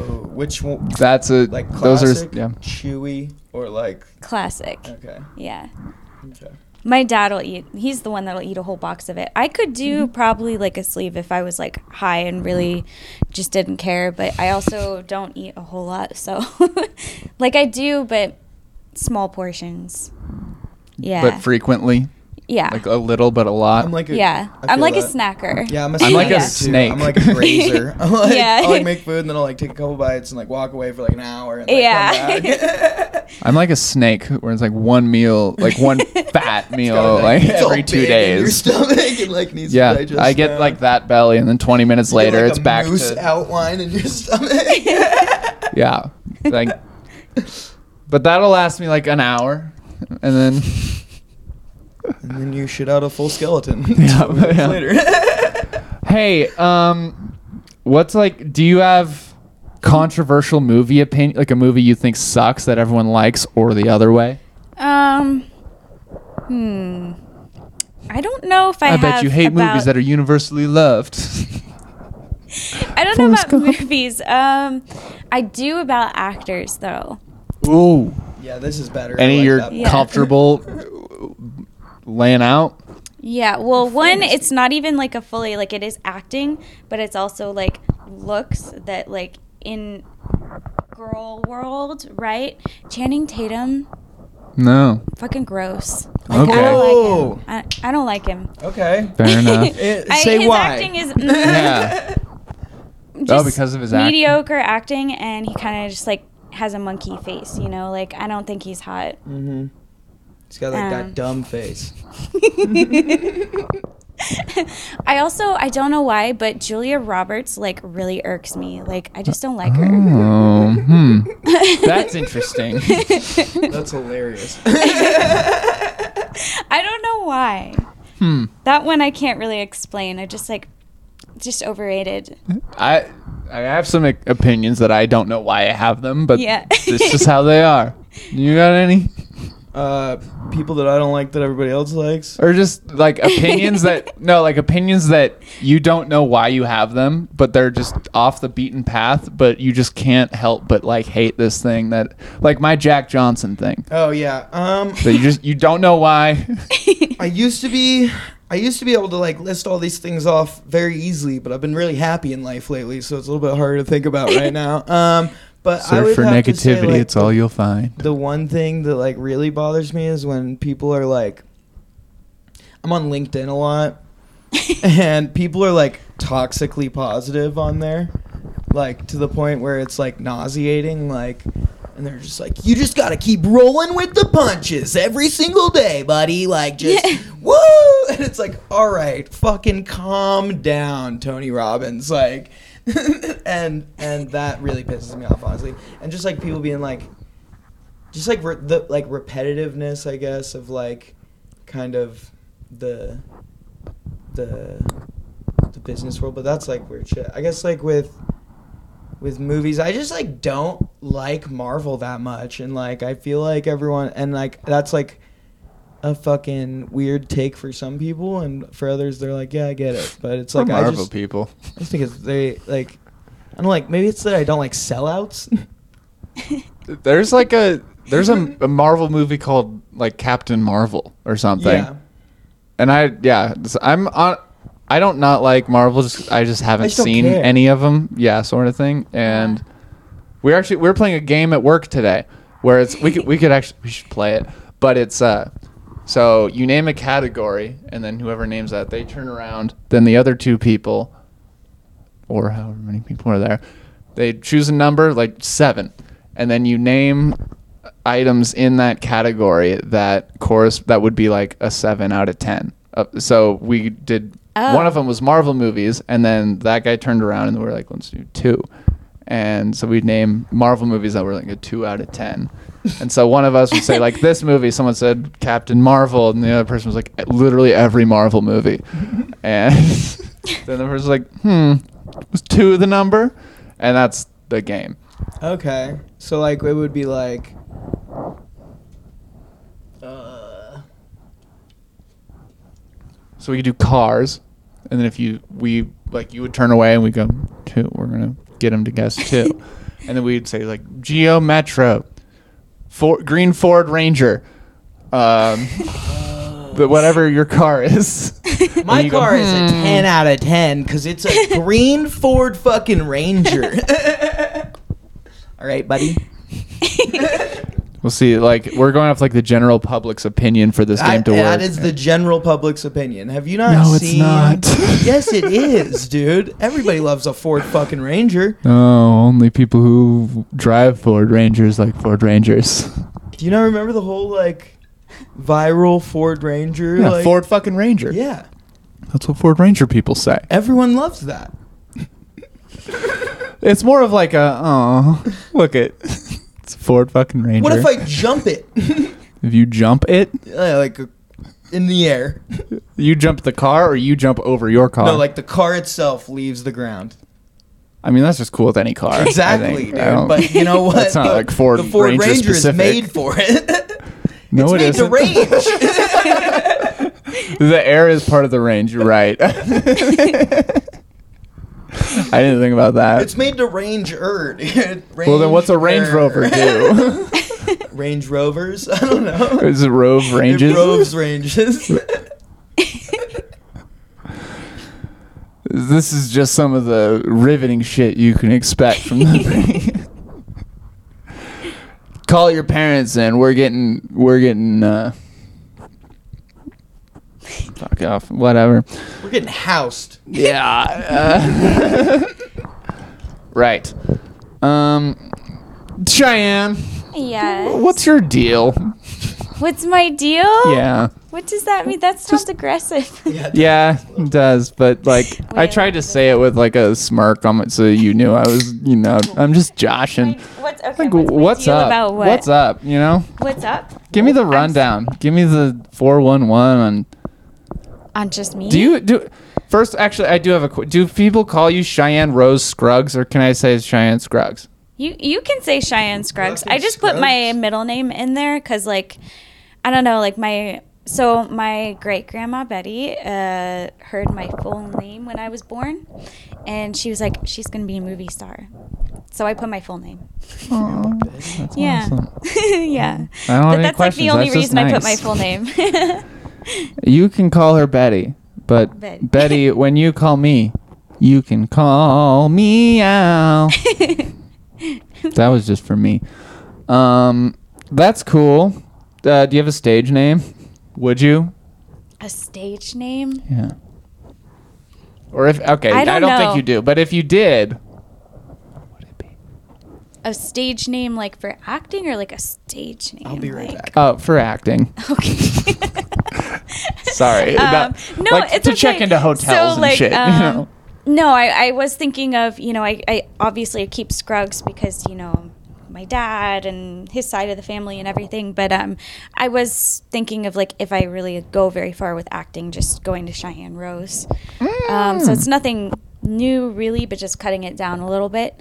Oh, which one? That's a Like those are yeah. chewy, or like Classic. okay, Yeah. okay. My dad will eat. He's the one that'll eat a whole box of it. I could do Mm-hmm. probably like a sleeve if I was like high and really just didn't care. But I also don't eat a whole lot. So, like I do, but small portions. Yeah. But frequently, yeah. like a little but a lot. I'm like a, yeah. I I'm feel like a snacker. Yeah, I'm a I'm like a snacker, too. snake. I'm like a grazer. I'm like, Yeah. I'll like make food and then I'll like take a couple bites and like walk away for like an hour. And, like, Yeah. Come back. I'm like a snake where it's like one meal, like one fat meal, Gotta, like it's all every two big in Your days. stomach and like needs Yeah, to digest I get now. like that belly, and then 20 minutes You get, later, like, it's a back moose to outline in your stomach. yeah, like. But that'll last me like an hour, and then and then you shit out a full skeleton. Yeah, yeah. later. hey, um, what's like? Do you have controversial movie opinion, like a movie you think sucks that everyone likes, or the other way? Um. Hmm. I don't know if I, I, have bet you hate movies that are universally loved. I don't know about Gump. movies. Um, I do about actors though. Ooh, yeah, this is better. I any like you're. Yeah. comfortable laying out? Yeah, well, one, it's not even like a fully like it is acting, but it's also like looks that like in girl world, right? Channing Tatum, No, fucking gross. Like, Okay. I don't Oh. like him. I, I don't like him. Okay. fair enough. Eh, I- say his why. acting is Yeah. just Oh, because of his acting. mediocre acting, and he kind of just like has a monkey face. You know, like I don't think he's hot. Mm-hmm. He's got like Um. that dumb face. I also I don't know why, but Julia Roberts like really irks me. Like I just don't like her. Oh, hmm. That's interesting. That's hilarious. I don't know why. Hmm. That one I can't really explain. I just like just overrated. I I have some opinions that I don't know why I have them, but Yeah. it's just how they are. You got any? Uh, people that I don't like that everybody else likes. Or just like opinions that no, like opinions that you don't know why you have them, but they're just off the beaten path, but you just can't help but like hate this thing that like my Jack Johnson thing. Oh yeah. Um, That you just you don't know why. I used to be. I used to be able to like list all these things off very easily, but I've been really happy in life lately, so it's a little bit harder to think about right now. Um, but I Search would for have to say, negativity, like, it's all you'll find. the one thing that like really bothers me is when people are like I'm on LinkedIn a lot and people are like toxically positive on there like to the point where it's like nauseating like and they're just like you just got to keep rolling with the punches every single day buddy like just Yeah. woo and it's like all right fucking calm down Tony Robbins like and and that really pisses me off honestly. And just like people being like just like re- the like repetitiveness i guess of like kind of the the the business world. But that's like weird shit. I guess like with with movies i just like don't like marvel that much. And like i feel like everyone and like that's like a fucking weird take for some people and for others they're like yeah i get it but it's like For i Marvel just people. I just think it's they like. I don't like. Maybe it's that I don't like sellouts. There's like a there's a, a Marvel movie called like Captain Marvel or something. yeah. And I yeah, I'm on I don't not like Marvel just I just haven't just seen care. any of them. Yeah, sort of thing. And we're actually we're playing a game at work today where it's we could we could actually we should play it. But it's uh So you name a category, and then whoever names that, they turn around. Then the other two people, or however many people are there, they choose a number like seven, and then you name items in that category that chorus that would be like a seven out of ten. Uh, so we did. Oh. One of them was Marvel movies, and then that guy turned around and we were like, let's do two. And so we'd name Marvel movies that were like a two out of ten. And so one of us would say like this movie. Someone said Captain Marvel, and the other person was like literally every Marvel movie. And then the person was like, hmm, was two the number? And that's the game. Okay. So like it would be like uh, So we could do cars, and then if you we like you would turn away and we go two. We're gonna get him to guess too. and then we'd say like Geo Metro, Ford, Green Ford Ranger, um, but whatever your car is. my you go, car is a "Hmm." 10 out of 10 cuz it's a green Ford fucking Ranger. All right, buddy. We'll see. Like we're going off like the general public's opinion for this game That, to work. that is the general public's opinion. Have you not No, it's seen not. yes, it is, dude. Everybody loves a Ford fucking Ranger. no, only people who drive Ford Rangers like Ford Rangers. Do you not remember the whole like viral Ford Ranger? Yeah, like, Ford fucking Ranger. Yeah. That's what Ford Ranger people say. Everyone loves that. It's more of like a oh look it. It's a Ford fucking Ranger. What if I jump it? if you jump it, Uh, like uh, in the air. you jump the car or you jump over your car. No, like the car itself leaves the ground. I mean that's just cool with any car. I Exactly, think. I don't- dude. But you know what? That's not The- like Ford The Ford Ranger Ranger, specific. is made for it. no, it's it made isn't. to range. the air is part of the range. You're right. I didn't think about that. it's made to range dude. well, then what's a Range. Rover do? Range Rovers? I don't know. Is it Rove Ranges? It roves ranges. This is just some of the riveting shit you can expect from the thing. Call your parents in. We're getting we're getting uh fuck off. Whatever. We're getting housed. Yeah. uh, right. Um Cheyenne, Yes. what's your deal? What's my deal? Yeah. What does that mean? That sounds aggressive. Yeah. Yeah, it does, but like I tried to say it with like a smirk on it so you knew I was, you know, I'm just joshing. What's okay? Like, what's, what's up? About what? What's up? You know, What's up? give me the rundown. Give me the four one one on. On just me? Do you do? First, actually, I do have a. qu- Do people call you Cheyenne Rose Scruggs, or can I say Cheyenne Scruggs? You you can say Cheyenne Scruggs. I just put my middle name in there because like I don't know like my so my great grandma Betty uh, heard my full name when I was born, and she was like she's gonna be a movie star. So I put my full name. That's Yeah, awesome. yeah. I don't have But any that's like the only That's just reason I put my full name. You can call her Betty, but Betty. Betty, when you call me, you can call me out. that was just for me. Um, that's cool. Uh, do you have a stage name? Would you? a stage name? Yeah. Or if okay, I I don't don't, think you do. But if you did, what would it be? A stage name like for acting or like a stage name? I'll be right like- back. Oh, for acting. Okay. Sorry. Um, Not- no, like, it's to okay. check into hotels So, like, and shit. you um, know? No, I, I was thinking of, you know, I, I obviously keep Scruggs because, you know, my dad and his side of the family and everything. But um, I was thinking of, like, if I really go very far with acting, just going to Cheyenne Rose. Um, so it's nothing new, really, but just cutting it down a little bit.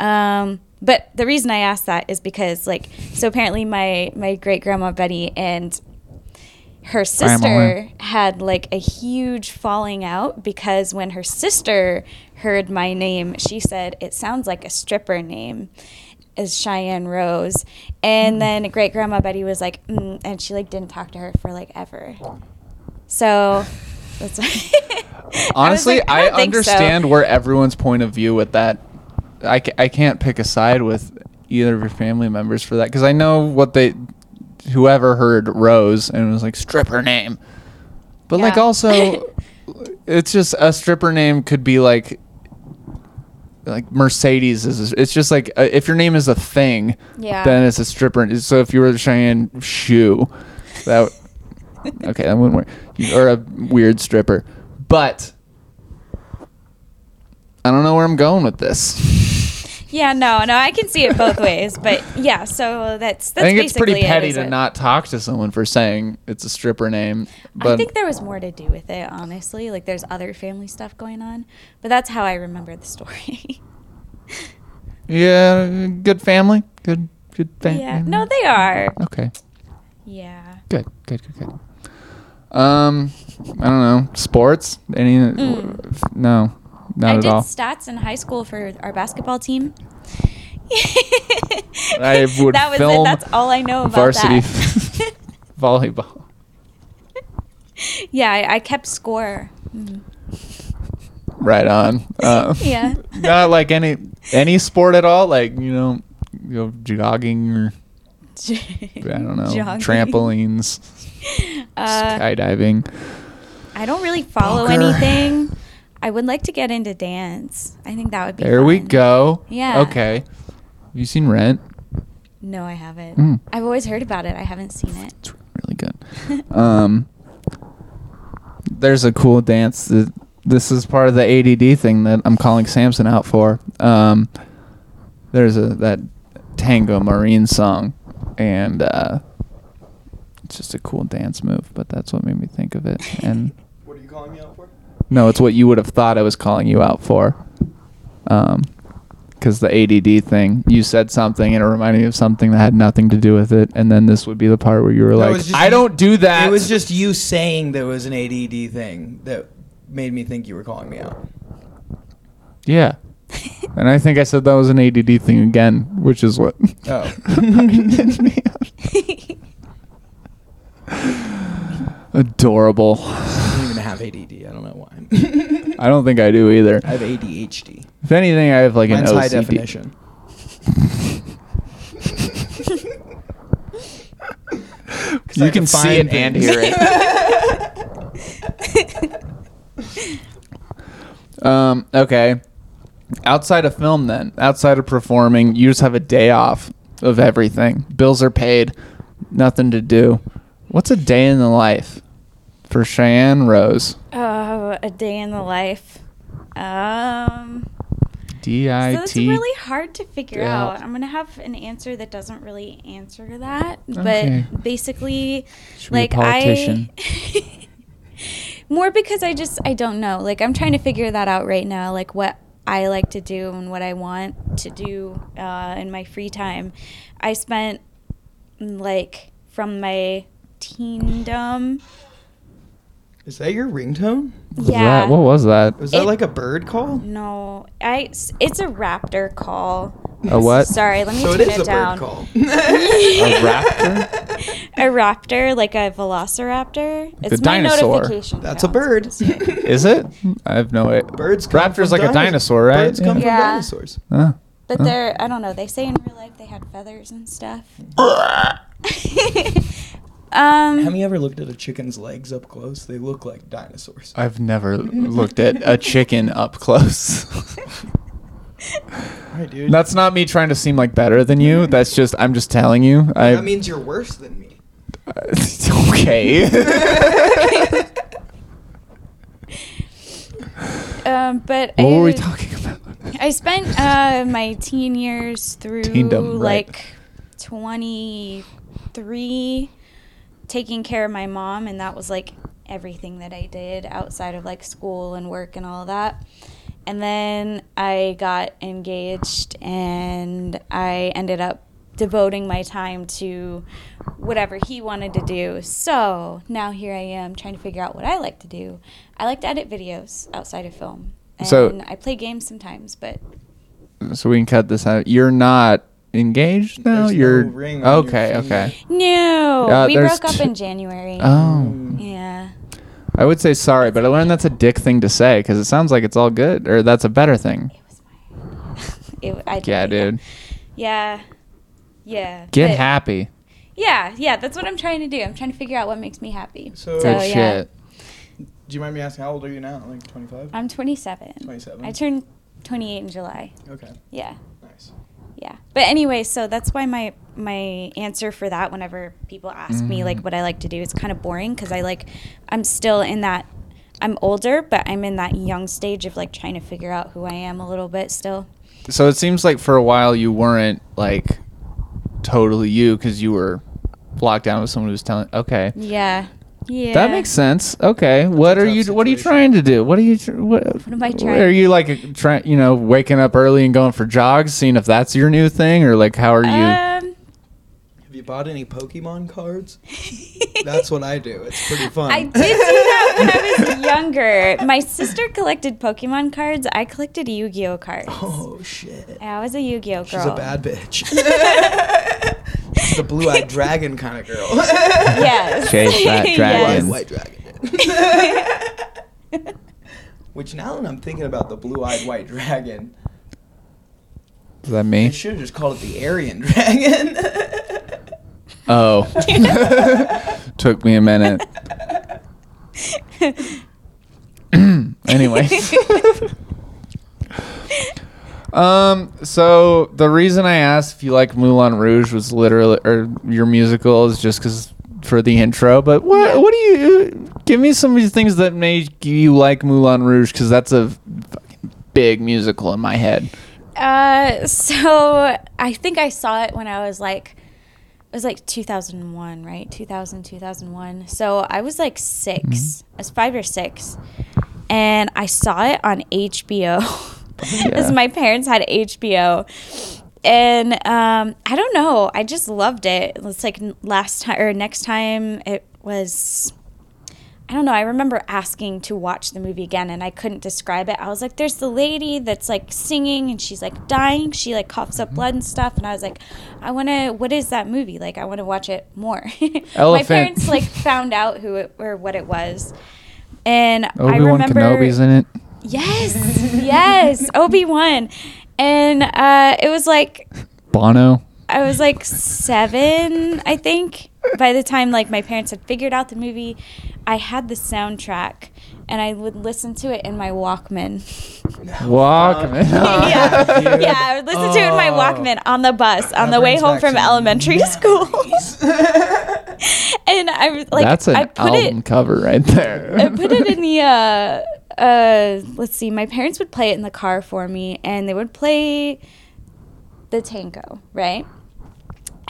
Um, but the reason I asked that is because, like, so apparently my, my great grandma Betty and her sister had like a huge falling out because when her sister heard my name, she said it sounds like a stripper name is Cheyenne Rose. And then great grandma Betty was like, mm, and she like didn't talk to her for like ever. So that's Honestly, like, I I, don't so. understand where everyone's point of view with that. I, I can't pick a side with either of your family members for that because I know what they. Whoever heard Rose and was like stripper name. But like also it's just a stripper name could be like like Mercedes is it's just like uh, if your name is a thing Yeah. then it's a stripper so if you were Cheyenne shoe that okay that wouldn't work You- or a weird stripper but I don't know where I'm going with this. Yeah, no, no, I can see it both ways, but yeah. So that's that's I think it's pretty basically it, petty to it? not talk to someone for saying it's a stripper name. But I think there was more to do with it, honestly. Like there's other family stuff going on, but that's how I remember the story. yeah, good family, good good family. yeah, no, they are. Okay, Yeah. good, good, good, good. Um, I don't know sports. Any? Mm. No, not I did all. stats in high school for our basketball team. I would that was film it. That's all I know about varsity that. volleyball. yeah, I, I kept score. Mm. Right on. Uh, Yeah. Not like any any sport at all. Like you know, you know, jogging or I don't know, Jogging. trampolines, Uh, skydiving. I don't really follow anything. I would like to get into dance. I think that would be. There we go. Yeah. Okay. Have you seen Rent? No, I haven't. Mm. I've always heard about it. I haven't seen it. It's really good. um, there's a cool dance that this is part of the ADD thing that I'm calling Samson out for. Um, there's a that Tango Marine song, and uh, it's just a cool dance move. But that's what made me think of it. And What are you calling me out for? No, it's what you would have thought I was calling you out for. Um, because the ADD thing, you said something and it reminded me of something that had nothing to do with it, and then this would be the part where you were No, it like, was just "I you- don't do that." It was just you saying there was an ADD thing that made me think you were calling me out. yeah, and I think I said that was an ADD thing again, which is what. Oh. Adorable. I don't even have ADD. I don't know why. I don't think I do either. I have ADHD. If anything, I have like Mine's an high definition. 'Cause I You can see it and hear it. um, okay. Outside of film, then, outside of performing, you just have a day off of everything. Bills are paid, nothing to do. What's a day in the life for Cheyenne Rose? Oh, a day in the life. Um, D so it's really hard to figure out. I'm gonna have an answer that doesn't really answer that, Okay. but basically, Should like. I. More because I just I don't know. Like I'm trying to figure that out right now. Like what I like to do and what I want to do uh, in my free time. I spent like from my teendom. Is that your ringtone? Was Yeah. that- what was that? Was that It- like a bird call? No, I. It's a raptor call. A what? Sorry, let me So it turn is it a down. bird call. A raptor? A raptor, like a velociraptor. It's my dinosaur. notification. That's a bird. Is it? I have no idea. Birds come Raptor's from like a dinosaur, right? Birds come Yeah. Yeah. from dinosaurs. Huh. But Huh? they're, I don't know. They say in real life they had feathers and stuff. um, Have you ever looked at a chicken's legs up close? They look like dinosaurs. I've never looked at a chicken up close. Right, dude. That's not me trying to seem like better than you. That's just I'm just telling you. I that means you're worse than me. okay. um, but what I, were we talking about? I spent uh, my teen years through Teendom, right. like 23 taking care of my mom, and that was like everything that I did outside of like school and work and all that. And then I got engaged, and I ended up devoting my time to whatever he wanted to do. So now here I am trying to figure out what I like to do. I like to edit videos outside of film. And So- I play games sometimes, but so we can cut this out. You're not engaged now. There's no You're ring on your okay. finger. Okay. no, Uh, we there's broke up t- in January. Oh, yeah. I would say sorry, but I learned that's a dick thing to say because it sounds like it's all good, or that's a better thing. It, I, Yeah, dude. Yeah. Yeah. Get but- happy. Yeah, yeah, that's what I'm trying to do. I'm trying to figure out what makes me happy. So- Good yeah. shit. Do you mind me asking how old are you now? Like 25? I'm 27. 27. I turned 28 in July. Okay. Yeah. Nice. Yeah. But anyway, so that's why my my answer for that whenever people ask me like mm. what I like to do is kind of boring cuz I like I'm still in that I'm older, but I'm in that young stage of like trying to figure out who I am a little bit still. So it seems like for a while you weren't like totally you because you were locked down with someone who was telling. Okay, Yeah. Yeah. that makes sense. Okay, what are tough you? What are you trying to do? What are you? tr- What, What am I trying- Are you like trying? You know, waking up early and going for jogs, seeing if that's your new thing, or like how are you? Um Have you bought any Pokemon cards? That's what I do. It's pretty fun. I did do that when I was younger. My sister collected Pokemon cards. I collected Yu-Gi-Oh cards. Oh shit. I was a Yu-Gi-Oh girl. She's a bad bitch. She's a blue-eyed dragon kind of girl. Yes. Chase that Yes. dragon. White dragon. Which now that I'm thinking about the blue-eyed white dragon, Is that I me? should have just called it the Aryan dragon. Oh, took me a minute. anyway. Um. So the reason I asked if you like Moulin Rouge was literally, or your musical, is just because for the intro. But what? What do you? Give me some of the things that made you like Moulin Rouge, because that's a fucking big musical in my head. Uh, so I think I saw it when I was like, it was like 2001, right? 2000, 2001. So I was like 6 I was five or six, and I saw it on HBO. Because Yeah. my parents had HBO, and um, I don't know. I just loved it. It's like last time or next time it was. I don't know. I remember asking to watch the movie again and I couldn't describe it. I was like, there's the lady that's like singing and she's like dying. She like coughs up blood and stuff. And I was like, I want to, what is that movie? Like, I want to watch it more. My parents like found out who it or what it was. And I Obi Wan remember. Kenobi's in it. Yes, yes, Obi Wan. And uh, it was like, Bono. I was like seven, I think. By the time like my parents had figured out the movie, I had the soundtrack and I would listen to it in my Walkman. Walkman. yeah, yeah, I would listen to it in my Oh. Walkman on the bus on That the way home from some elementary school. and I was like, That's an I put album it, cover right there. I put it in the uh uh let's see, my parents would play it in the car for me and they would play the tango, right?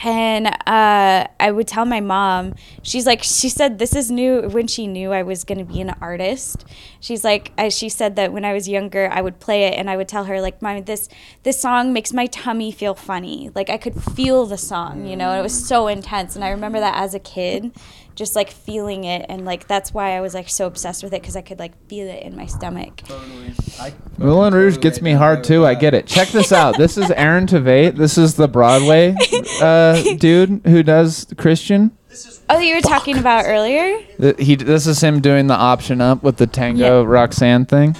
And uh, I would tell my mom, she's like, she said this is new when she knew I was going to be an artist. She's like, I, she said that when I was younger, I would play it and I would tell her, like, Mom, this, this song makes my tummy feel funny. Like, I could feel the song, you know, it was so intense. And I remember that as a kid, just like feeling it. And like, that's why I was like so obsessed with it because I could like feel it in my stomach. Totally. I Moulin Rouge gets me hard too. I get it. Check this out. This is Aaron Tveit. This is the Broadway uh, dude who does Christian. Oh, you were talking about earlier? He this is him doing the option up with the tango Yeah. Roxanne thing.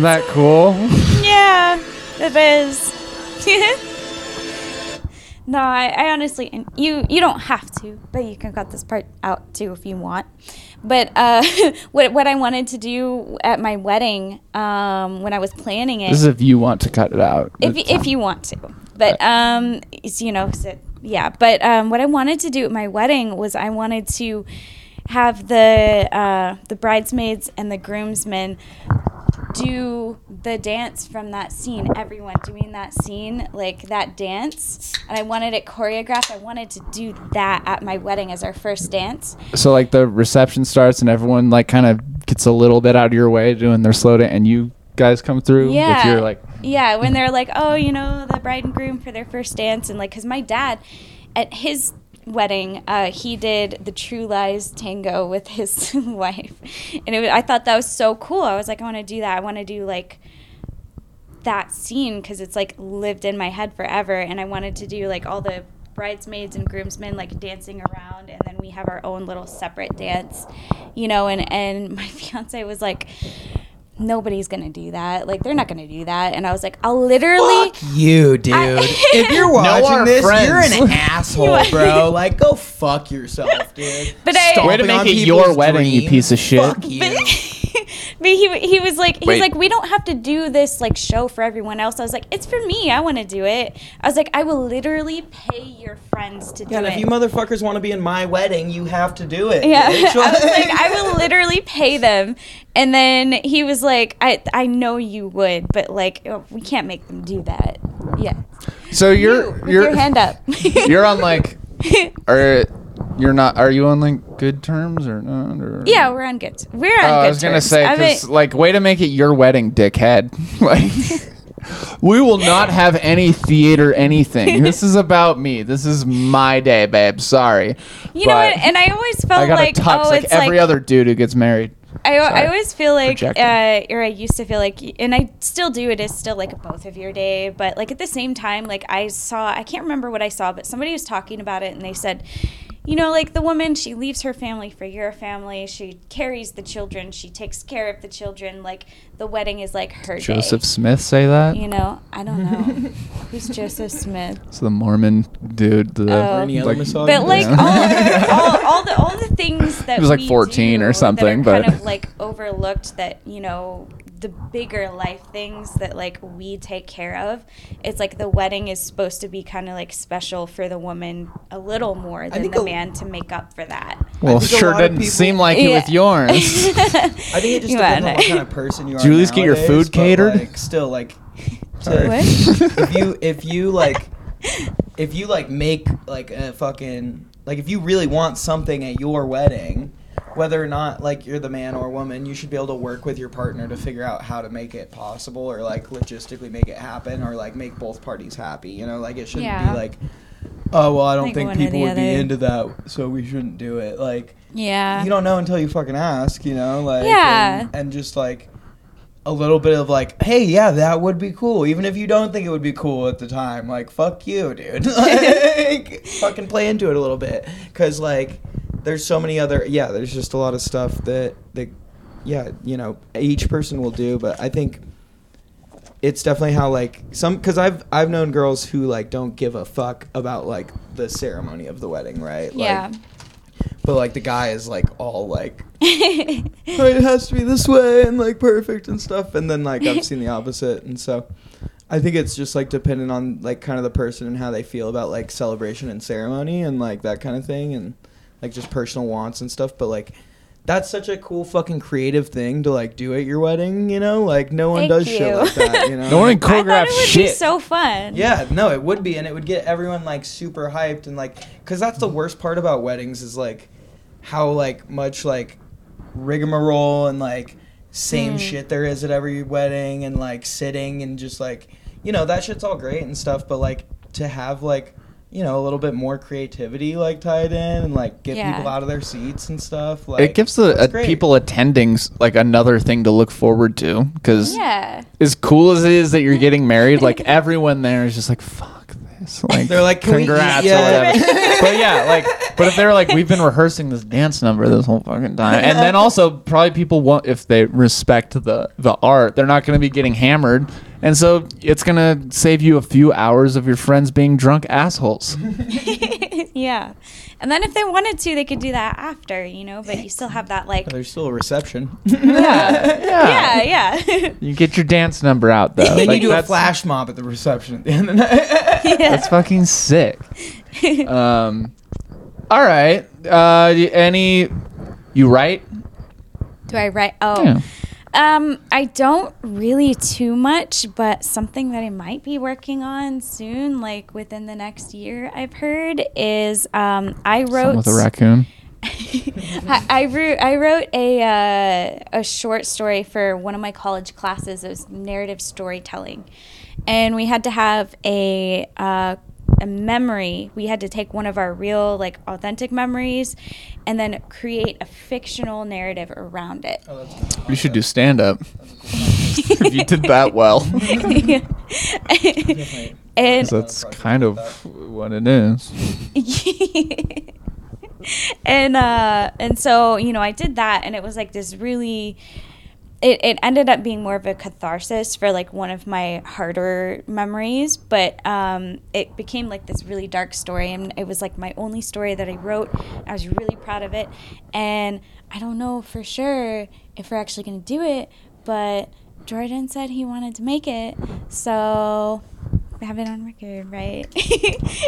Isn't that cool? Yeah, it is. no, I, I honestly, and you you don't have to, but you can cut this part out too if you want. But uh, what what I wanted to do at my wedding, um, when I was planning it, This is if you want to cut it out. if if you want to. But um, you know, yeah. But um, what I wanted to do at my wedding was I wanted to have the uh, the bridesmaids and the groomsmen do the dance from that scene. Everyone doing that scene, like that dance, and I wanted it choreographed. I wanted to do that at my wedding as our first dance. so like the reception starts and everyone like kind of gets a little bit out of your way doing their slow dance and you guys come through Yeah. with your like Yeah, when they're like, oh, you know, the bride and groom for their first dance, and like, because my dad, at his wedding, uh, he did the True Lies tango with his wife, and was, I thought that was so cool. I was like, I want to do that. I want to do like that scene because it's like lived in my head forever, and I wanted to do like all the bridesmaids and groomsmen like dancing around and then we have our own little separate dance you know and and my fiance was like nobody's gonna do that like they're not gonna do that and i was like i'll literally Fuck You, dude. if you're watching our this, friends. you're an asshole, bro. Like, go fuck yourself, dude. But I- Stomping Way to make on it people's your wedding, you dreams. piece of shit. Fuck you. but he he was like he's Wait. like we don't have to do this like show for everyone else. I was like it's for me. I want to do it. I was like I will literally pay your friends to do it. Yeah, and it. if you motherfuckers want to be in my wedding, you have to do it. yeah, bitch. I was like I will literally pay them. And then he was like I I know you would, but like oh, we can't make them do that. Yeah, So you, you're with you're your hand up. you're on like are you're not are you on like good terms or not or yeah, we're on good. We're on Oh, good I was gonna terms. say I mean- like way to make it your wedding, dickhead. like we will not have any theater anything. This is about me. This is my day, babe. Sorry. you know what? And I always felt I got like tux oh, like it's every like other dude who gets married. I, I always feel like, uh, or I used to feel like, and I still do. It is still like both of your day, but like at the same time, like I saw, I can't remember what I saw, but somebody was talking about it, and they said, you know, like the woman, she leaves her family for your family. She carries the children. She takes care of the children. Like the wedding is like her Joseph day. Smith say that. You know, I don't know who's Joseph Smith. It's the Mormon dude. The Oh. Or any other like, misogyny? But like Yeah. all, all, all the all the things that He was like we 14 or do something, that are but- kind of like overlooked. That you know the bigger life things that like we take care of. It's like the wedding is supposed to be kind of like special for the woman a little more than the a- man to make up for that. well, think sure lot of didn't people- seem like it with yours. I think it just You depends on what kind of person you are. Julie's get your food catered? Like, still, like, to, What? if you if you like if you like make like a fucking like if you really want something at your wedding whether or not like you're the man or woman you should be able to work with your partner to figure out how to make it possible or like logistically make it happen or like make both parties happy you know like it shouldn't Yeah. be like oh well i don't Like think one or people the would be other. into that so we shouldn't do it like Yeah. you don't know until you fucking ask, you know, like Yeah. and, and just like a little bit of like, hey, yeah, that would be cool, even if you don't think it would be cool at the time. Like, fuck you, dude. like, fucking play into it a little bit, cause like, there's so many other, yeah, there's just a lot of stuff that that, yeah, you know, each person will do, but I think. It's definitely how like some because I've I've known girls who like don't give a fuck about like the ceremony of the wedding, right? Like, yeah. but like the guy is like all like "Oh, it has to be this way and like perfect and stuff and then like i've seen the opposite and so i think it's just like dependent on like kind of the person and how they feel about like celebration and ceremony and like that kind of thing and like just personal wants and stuff but like that's such a cool fucking creative thing to like do at your wedding you know like no one Thank does shit you. like that you know No one I thought it would shit. be so fun. yeah, no, it would be, and it would get everyone like super hyped and like, cause that's the worst part about weddings is like how like much like rigmarole and like same Hmm. shit there is at every wedding and like sitting and just like you know that shit's all great and stuff, but like to have like you know a little bit more creativity like tied in and like get Yeah. people out of their seats and stuff. Like it gives the that's uh, people attending like another thing to look forward to because Yeah. as cool as it is that you're getting married, like everyone there is just like fuck this. Like They're like, "Can we eat congrats or whatever. but yeah, like but if they're like we've been rehearsing this dance number this whole fucking time, and then also probably people want if they respect the the art, they're not going to be getting hammered. And so it's gonna save you a few hours of your friends being drunk assholes. yeah. And then if they wanted to, they could do that after, you know, but you still have that like There's still a reception. yeah, Yeah, yeah. You get your dance number out though. then Like, you do a flash mob at the reception at the end of the night. That's fucking sick. Um, all right. Uh, any? You write? do I write oh Yeah. Um, I don't really too much, but something that I might be working on soon, like within the next year, I've heard is um, I wrote Something with a raccoon. I, I wrote I wrote a uh, a short story for one of my college classes. It was narrative storytelling, and we had to have a uh, a memory. We had to take one of our real like authentic memories, and then create a fictional narrative around it. Oh, that's You should do stand up. if you did that well. Definitely. and 'Cause that's kind of what it is. and uh and so you know i did that and it was like this really it, it ended up being more of a catharsis for like one of my harder memories but um it became like this really dark story and it was like my only story that i wrote. I was really proud of it and i don't know for sure if we're actually going to do it but jordan said he wanted to make it so have it on record, right?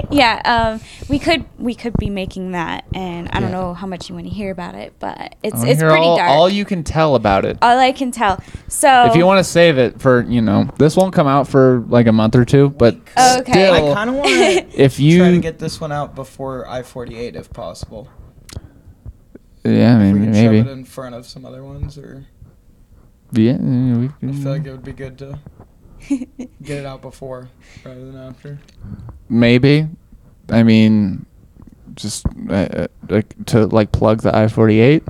yeah, um, we could we could be making that, and I don't know how much you want to hear about it, but it's it's pretty all, dark. all you can tell about it. all I can tell. So if you want to save it for, you know, this won't come out for like a month or two, but Okay. still, I kind of want to if you, try to get this one out before I forty eight if possible. yeah, If we maybe, shove it in front of some other ones, or yeah, we I feel like it would be good to get it out before rather than after. maybe. I mean, just uh, uh, like to like plug the I forty eight.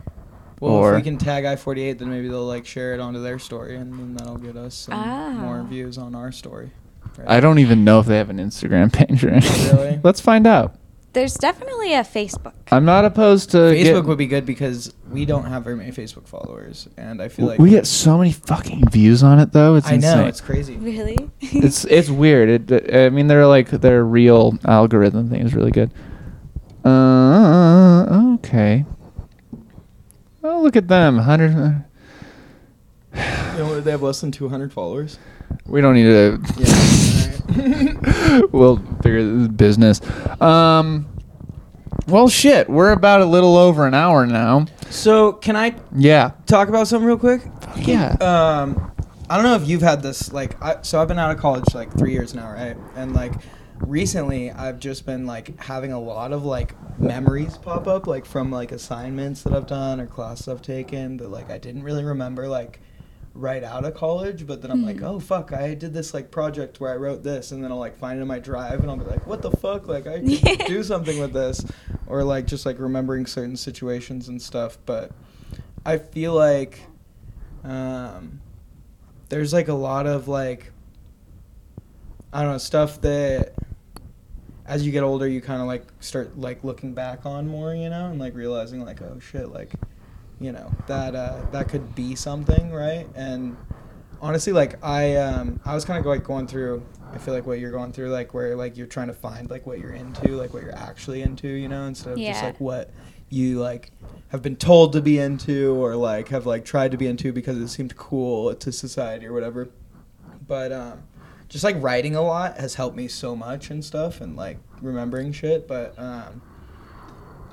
Well, Or- if we can tag I forty eight, then maybe they'll like share it onto their story, and then that'll get us some Ah. more views on our story. Right? I don't even know if they have an Instagram page or anything. Really? Let's find out. There's definitely a Facebook. I'm not opposed to Facebook get- would be good because we don't have very many Facebook followers, and I feel like we get so many fucking views on it though. It's I know insane. it's crazy. Really? it's it's weird. It, I mean, they're like their real algorithm thing is really good. Uh, okay. Oh, look at them, hundred. You know, they have less than two hundred followers. We don't need to. Yeah. we'll figure this business. Um. Well, shit. We're about a little over an hour now. so can I Yeah. talk about something real quick? Yeah. Um, I don't know if you've had this. Like, I, so I've been out of college like three years now, right? And like, recently I've just been like having a lot of like memories pop up, like from like assignments that I've done or classes I've taken that like I didn't really remember like right out of college. But then I'm like, Mhm. oh fuck, I did this like project where I wrote this, and then I'll like find it in my drive, and I'll be like, what the fuck, like I could do something with this, or like just like remembering certain situations and stuff. But I feel like um, there's like a lot of like I don't know stuff that as you get older you kind of like start like looking back on more, you know, and like realizing like oh shit, like you know that uh, that could be something, right? And honestly, like I um I was kind of like going through. I feel like what you're going through, like where like you're trying to find like what you're into, like what you're actually into, you know, instead of just like what you like have been told to be into or like have like tried to be into because it seemed cool to society or whatever. But um just like writing a lot has helped me so much and stuff and like remembering shit, but um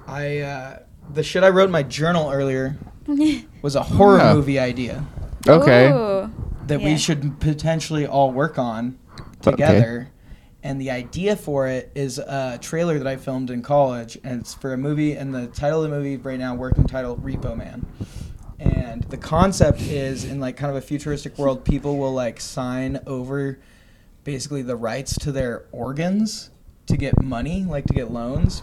I uh the shit I wrote in my journal earlier was a horror Oh. movie idea Okay. Ooh. that Yeah. we should potentially all work on Okay. together. And the idea for it is a trailer that I filmed in college, and it's for a movie. And the title of the movie right now, working title, Repo Man. And the concept is in like kind of a futuristic world, people will like sign over basically the rights to their organs to get money, like to get loans,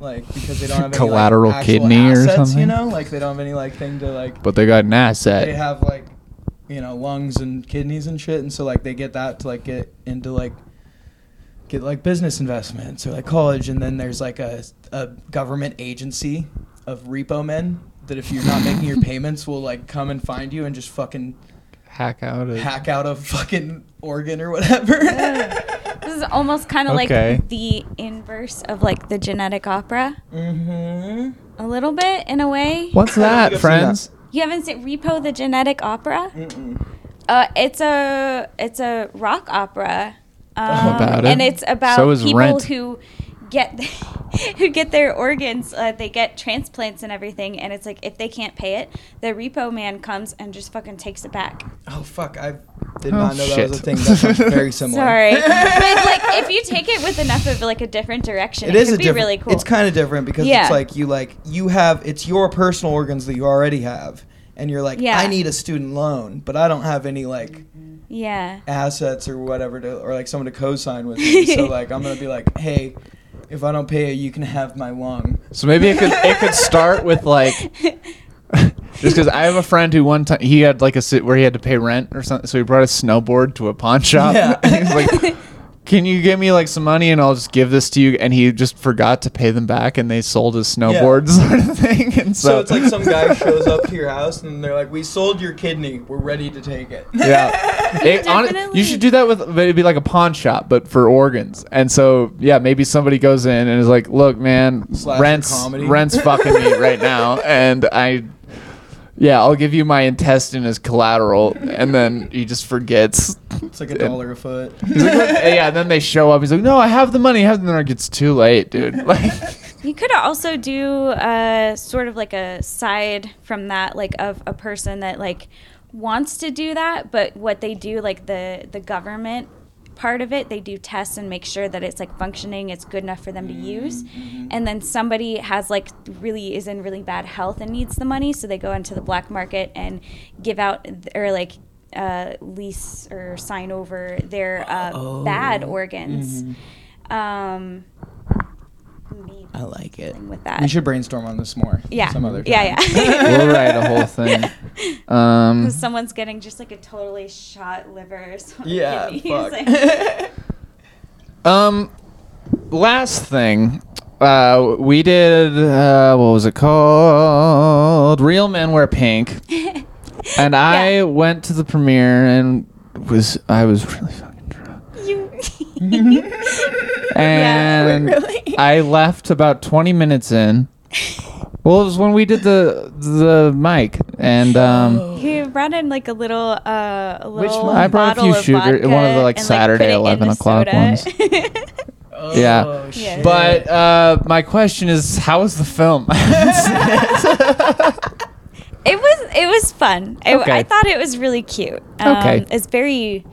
like because they don't have any like, Collateral actual kidney or assets, You know, like they don't have any like thing to like But they got an asset. they have like you know lungs and kidneys and shit and so like they get that to like get into like get like business investments or like college and then there's like a, a government agency of repo men that if you're not making your payments will like come and find you and just fucking Hack out. A, hack out a fucking organ or whatever This is almost kind of Okay. like the inverse of like the genetic opera, mm-hmm a little bit in a way. What's I don't think that, friends? You haven't seen Repo the Genetic Opera? Mm-mm. Uh, it's a it's a rock opera. Um, About it? and it's about So is people Rent. who get who get their organs, uh, they get transplants and everything, and it's like if they can't pay it, the repo man comes and just fucking takes it back. Oh fuck! I did Oh, not know that was a thing. That very similar. Sorry, but like if you take it with enough of like a different direction, It it, is could a be different. really cool. It's kind of different because Yeah. it's like you like you have it's your personal organs that you already have, and you're like, Yeah. I need a student loan, but I don't have any like yeah. assets or whatever to or like someone to co-sign with me. so like I'm gonna be like, hey, if I don't pay you, you can have my lung. So maybe it could it could start with like just because I have a friend who one time he had like a sit where he had to pay rent or something, so he brought a snowboard to a pawn shop. Yeah. He's like, "Can you give me like some money and I'll just give this to you?" And he just forgot to pay them back, and they sold his snowboard sort of thing. And so, So it's like some guy shows up to your house and they're like, we sold your kidney, we're ready to take it. yeah, It- hon- Definitely. you should do that with but it'd be like a pawn shop, but for organs. And so yeah, maybe somebody goes in and is like, "Look, man, Slasher rent's comedy. rent's fucking me right now, and I." Yeah, I'll give you my intestine as collateral, and then he just forgets. It's like a dollar a foot. He's like, yeah, and then they show up. He's like, "No, I have the money." I have the money. It's too late, dude. Like, You could also do uh, sort of like a side from that, like of a person that like wants to do that, but what they do, like the the government part of it, they do tests and make sure that it's like functioning, it's good enough for them to use, and then somebody has like really is in really bad health and needs the money, so they go into the black market and give out or like. Uh, lease or sign over their uh, bad organs. Um, maybe I like it. with that. We should brainstorm on this more. Yeah. Some other time. Yeah, yeah. we'll write a whole thing. Um, Someone's getting just like a totally shot liver or. Yeah, fuck. Like- Um, last thing, uh, we did. Uh, what was it called? Real Men Wear Pink, and I went to the premiere and was I was really fucking drunk, you. and really? I left about twenty minutes in. Well, it was when we did the the mic, and um, He brought in like a little, uh, a Which little one? I brought a bottle few of sugar- vodka one of the, like, and, Saturday put it in 11 o'clock soda. ones. Oh, Yeah. Yeah. but uh, my question is, how was the film? it was, it was fun. I, Okay. I thought it was really cute. Um, Okay. It's very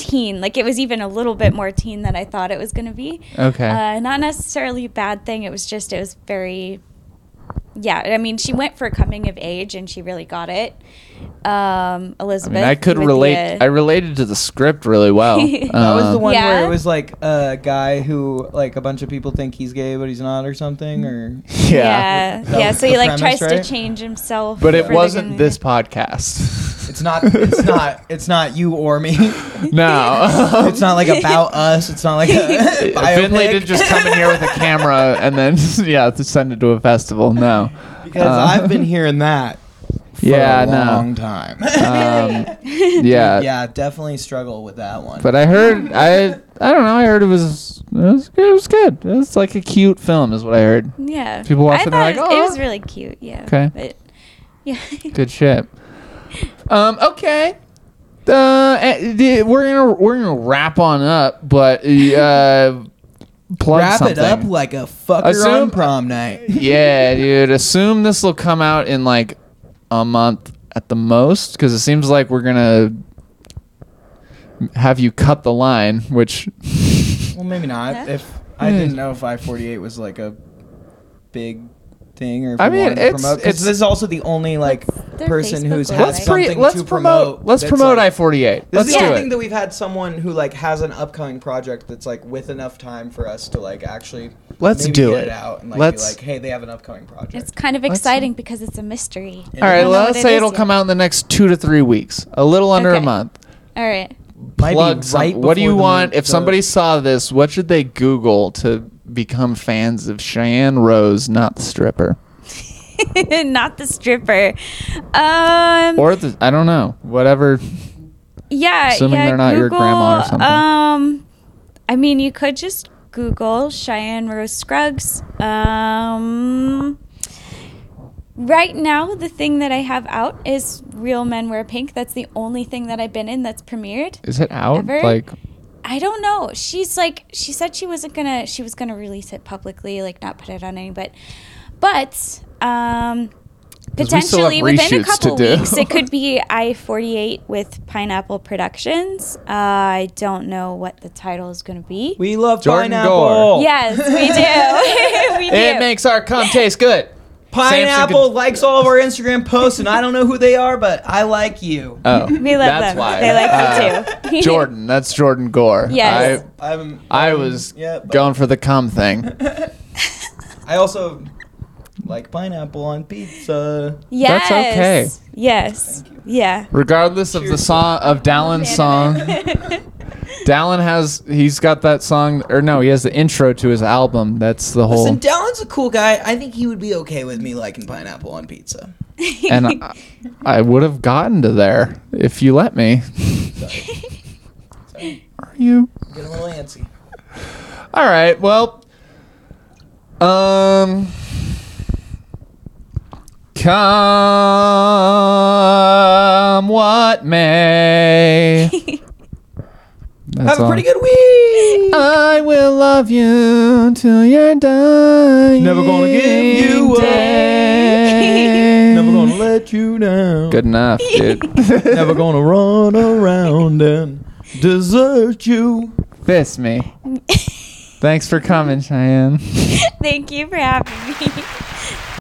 teen. Like it was even a little bit more teen than I thought it was going to be. okay. Uh, not necessarily a bad thing. It was just it was very, yeah. I mean, she went for coming of age, and she really got it. Um, I Elizabeth. mean, I could with relate. the, I related to the script really well. That That was the one where Yeah. it was like a guy who like a bunch of people think he's gay but he's not or something or Yeah. yeah, That yeah. was So the he like premise, tries right? to change himself. But it for the wasn't this podcast. it's not it's not it's not you or me. no. it's not like about us. It's not like a Finley biopic. did just come in here with a camera and then yeah, to send it to a festival. No. because Uh, I've been hearing that for Yeah, a no. long time. Um, yeah. yeah, definitely struggle with that one. But I heard I I don't know. I heard it was it was good. It was good. It was like a cute film, is what I heard. Yeah. People watch I it and they're thought like, it, was, it "Oh." was really cute. Yeah. Okay. But yeah. Good shit. Um. Okay. Uh, eh, we're gonna we're gonna wrap on up, but uh, plug Wrap something. it up like a fucker Assume- on prom night. yeah, dude. Assume this will come out in like a month at the most, because it seems like we're gonna have you cut the line, which Well, maybe not. Yeah. If I didn't hmm. know if I forty eight was like a big thing, or if I we mean, wanted to it's- promote. 'cause it's- this is also the only like their person Facebook who's Live. had let's pre- something let's to promote, promote. let's that's, promote like- I forty eight. This Let's is do the only it. thing that we've had someone who like has an upcoming project that's like with enough time for us to like actually Let's maybe do get it. out and like Let's- be like, hey, they have an upcoming project. It's kind of Let's- exciting because it's a mystery. All right, don't know let's what it say is it'll yet. come out in the next two to three weeks, a little under a Okay. month. All right. Might be Plug some- right what do you the want? mo- If the- somebody saw this, what should they Google to become fans of Cheyenne Rose, not the stripper, Not the stripper. Um. or the I don't know, whatever. yeah. assuming yeah, they're not your grandma or something. Um. I mean, you could just Google Cheyenne Rose Scruggs. Um. Right now, the thing that I have out is Real Men Wear Pink. That's the only thing that I've been in that's premiered. Is it out? Ever? Like, I don't know. She's like she said she wasn't gonna she was gonna release it publicly, like not put it on any, but but um we potentially within a couple weeks it could be I forty eight with Pineapple Productions. Uh, I don't know what the title is gonna be. We love Jordan pineapple. Gore. yes, we do. we do. It makes our cum taste good. Pineapple Samson likes all of our Instagram posts, and I don't know who they are, but I like you. Oh, we love that's them. why. They like Uh, you too. Jordan, that's Jordan Gore. Yes. I'm, I, I was yeah, but going for the cum thing. I also like pineapple on pizza. yes. okay. Yes. Yeah. Regardless of the song of Dallin's song, Dallin has he's got that song or no, he has the intro to his album. That's the whole Listen, Dallin's a cool guy. I think he would be okay with me liking pineapple on pizza. and I, I would have gotten to there if you let me. Sorry, Are you? get a little antsy. All right. Well, um, come what may. That's Have a all. pretty good week. I will love you till you're dying. Never gonna give you up. Never gonna let you down. Good enough, dude. Never gonna run around and desert you. Fist me. Thanks for coming, Cheyenne. Thank you for having me.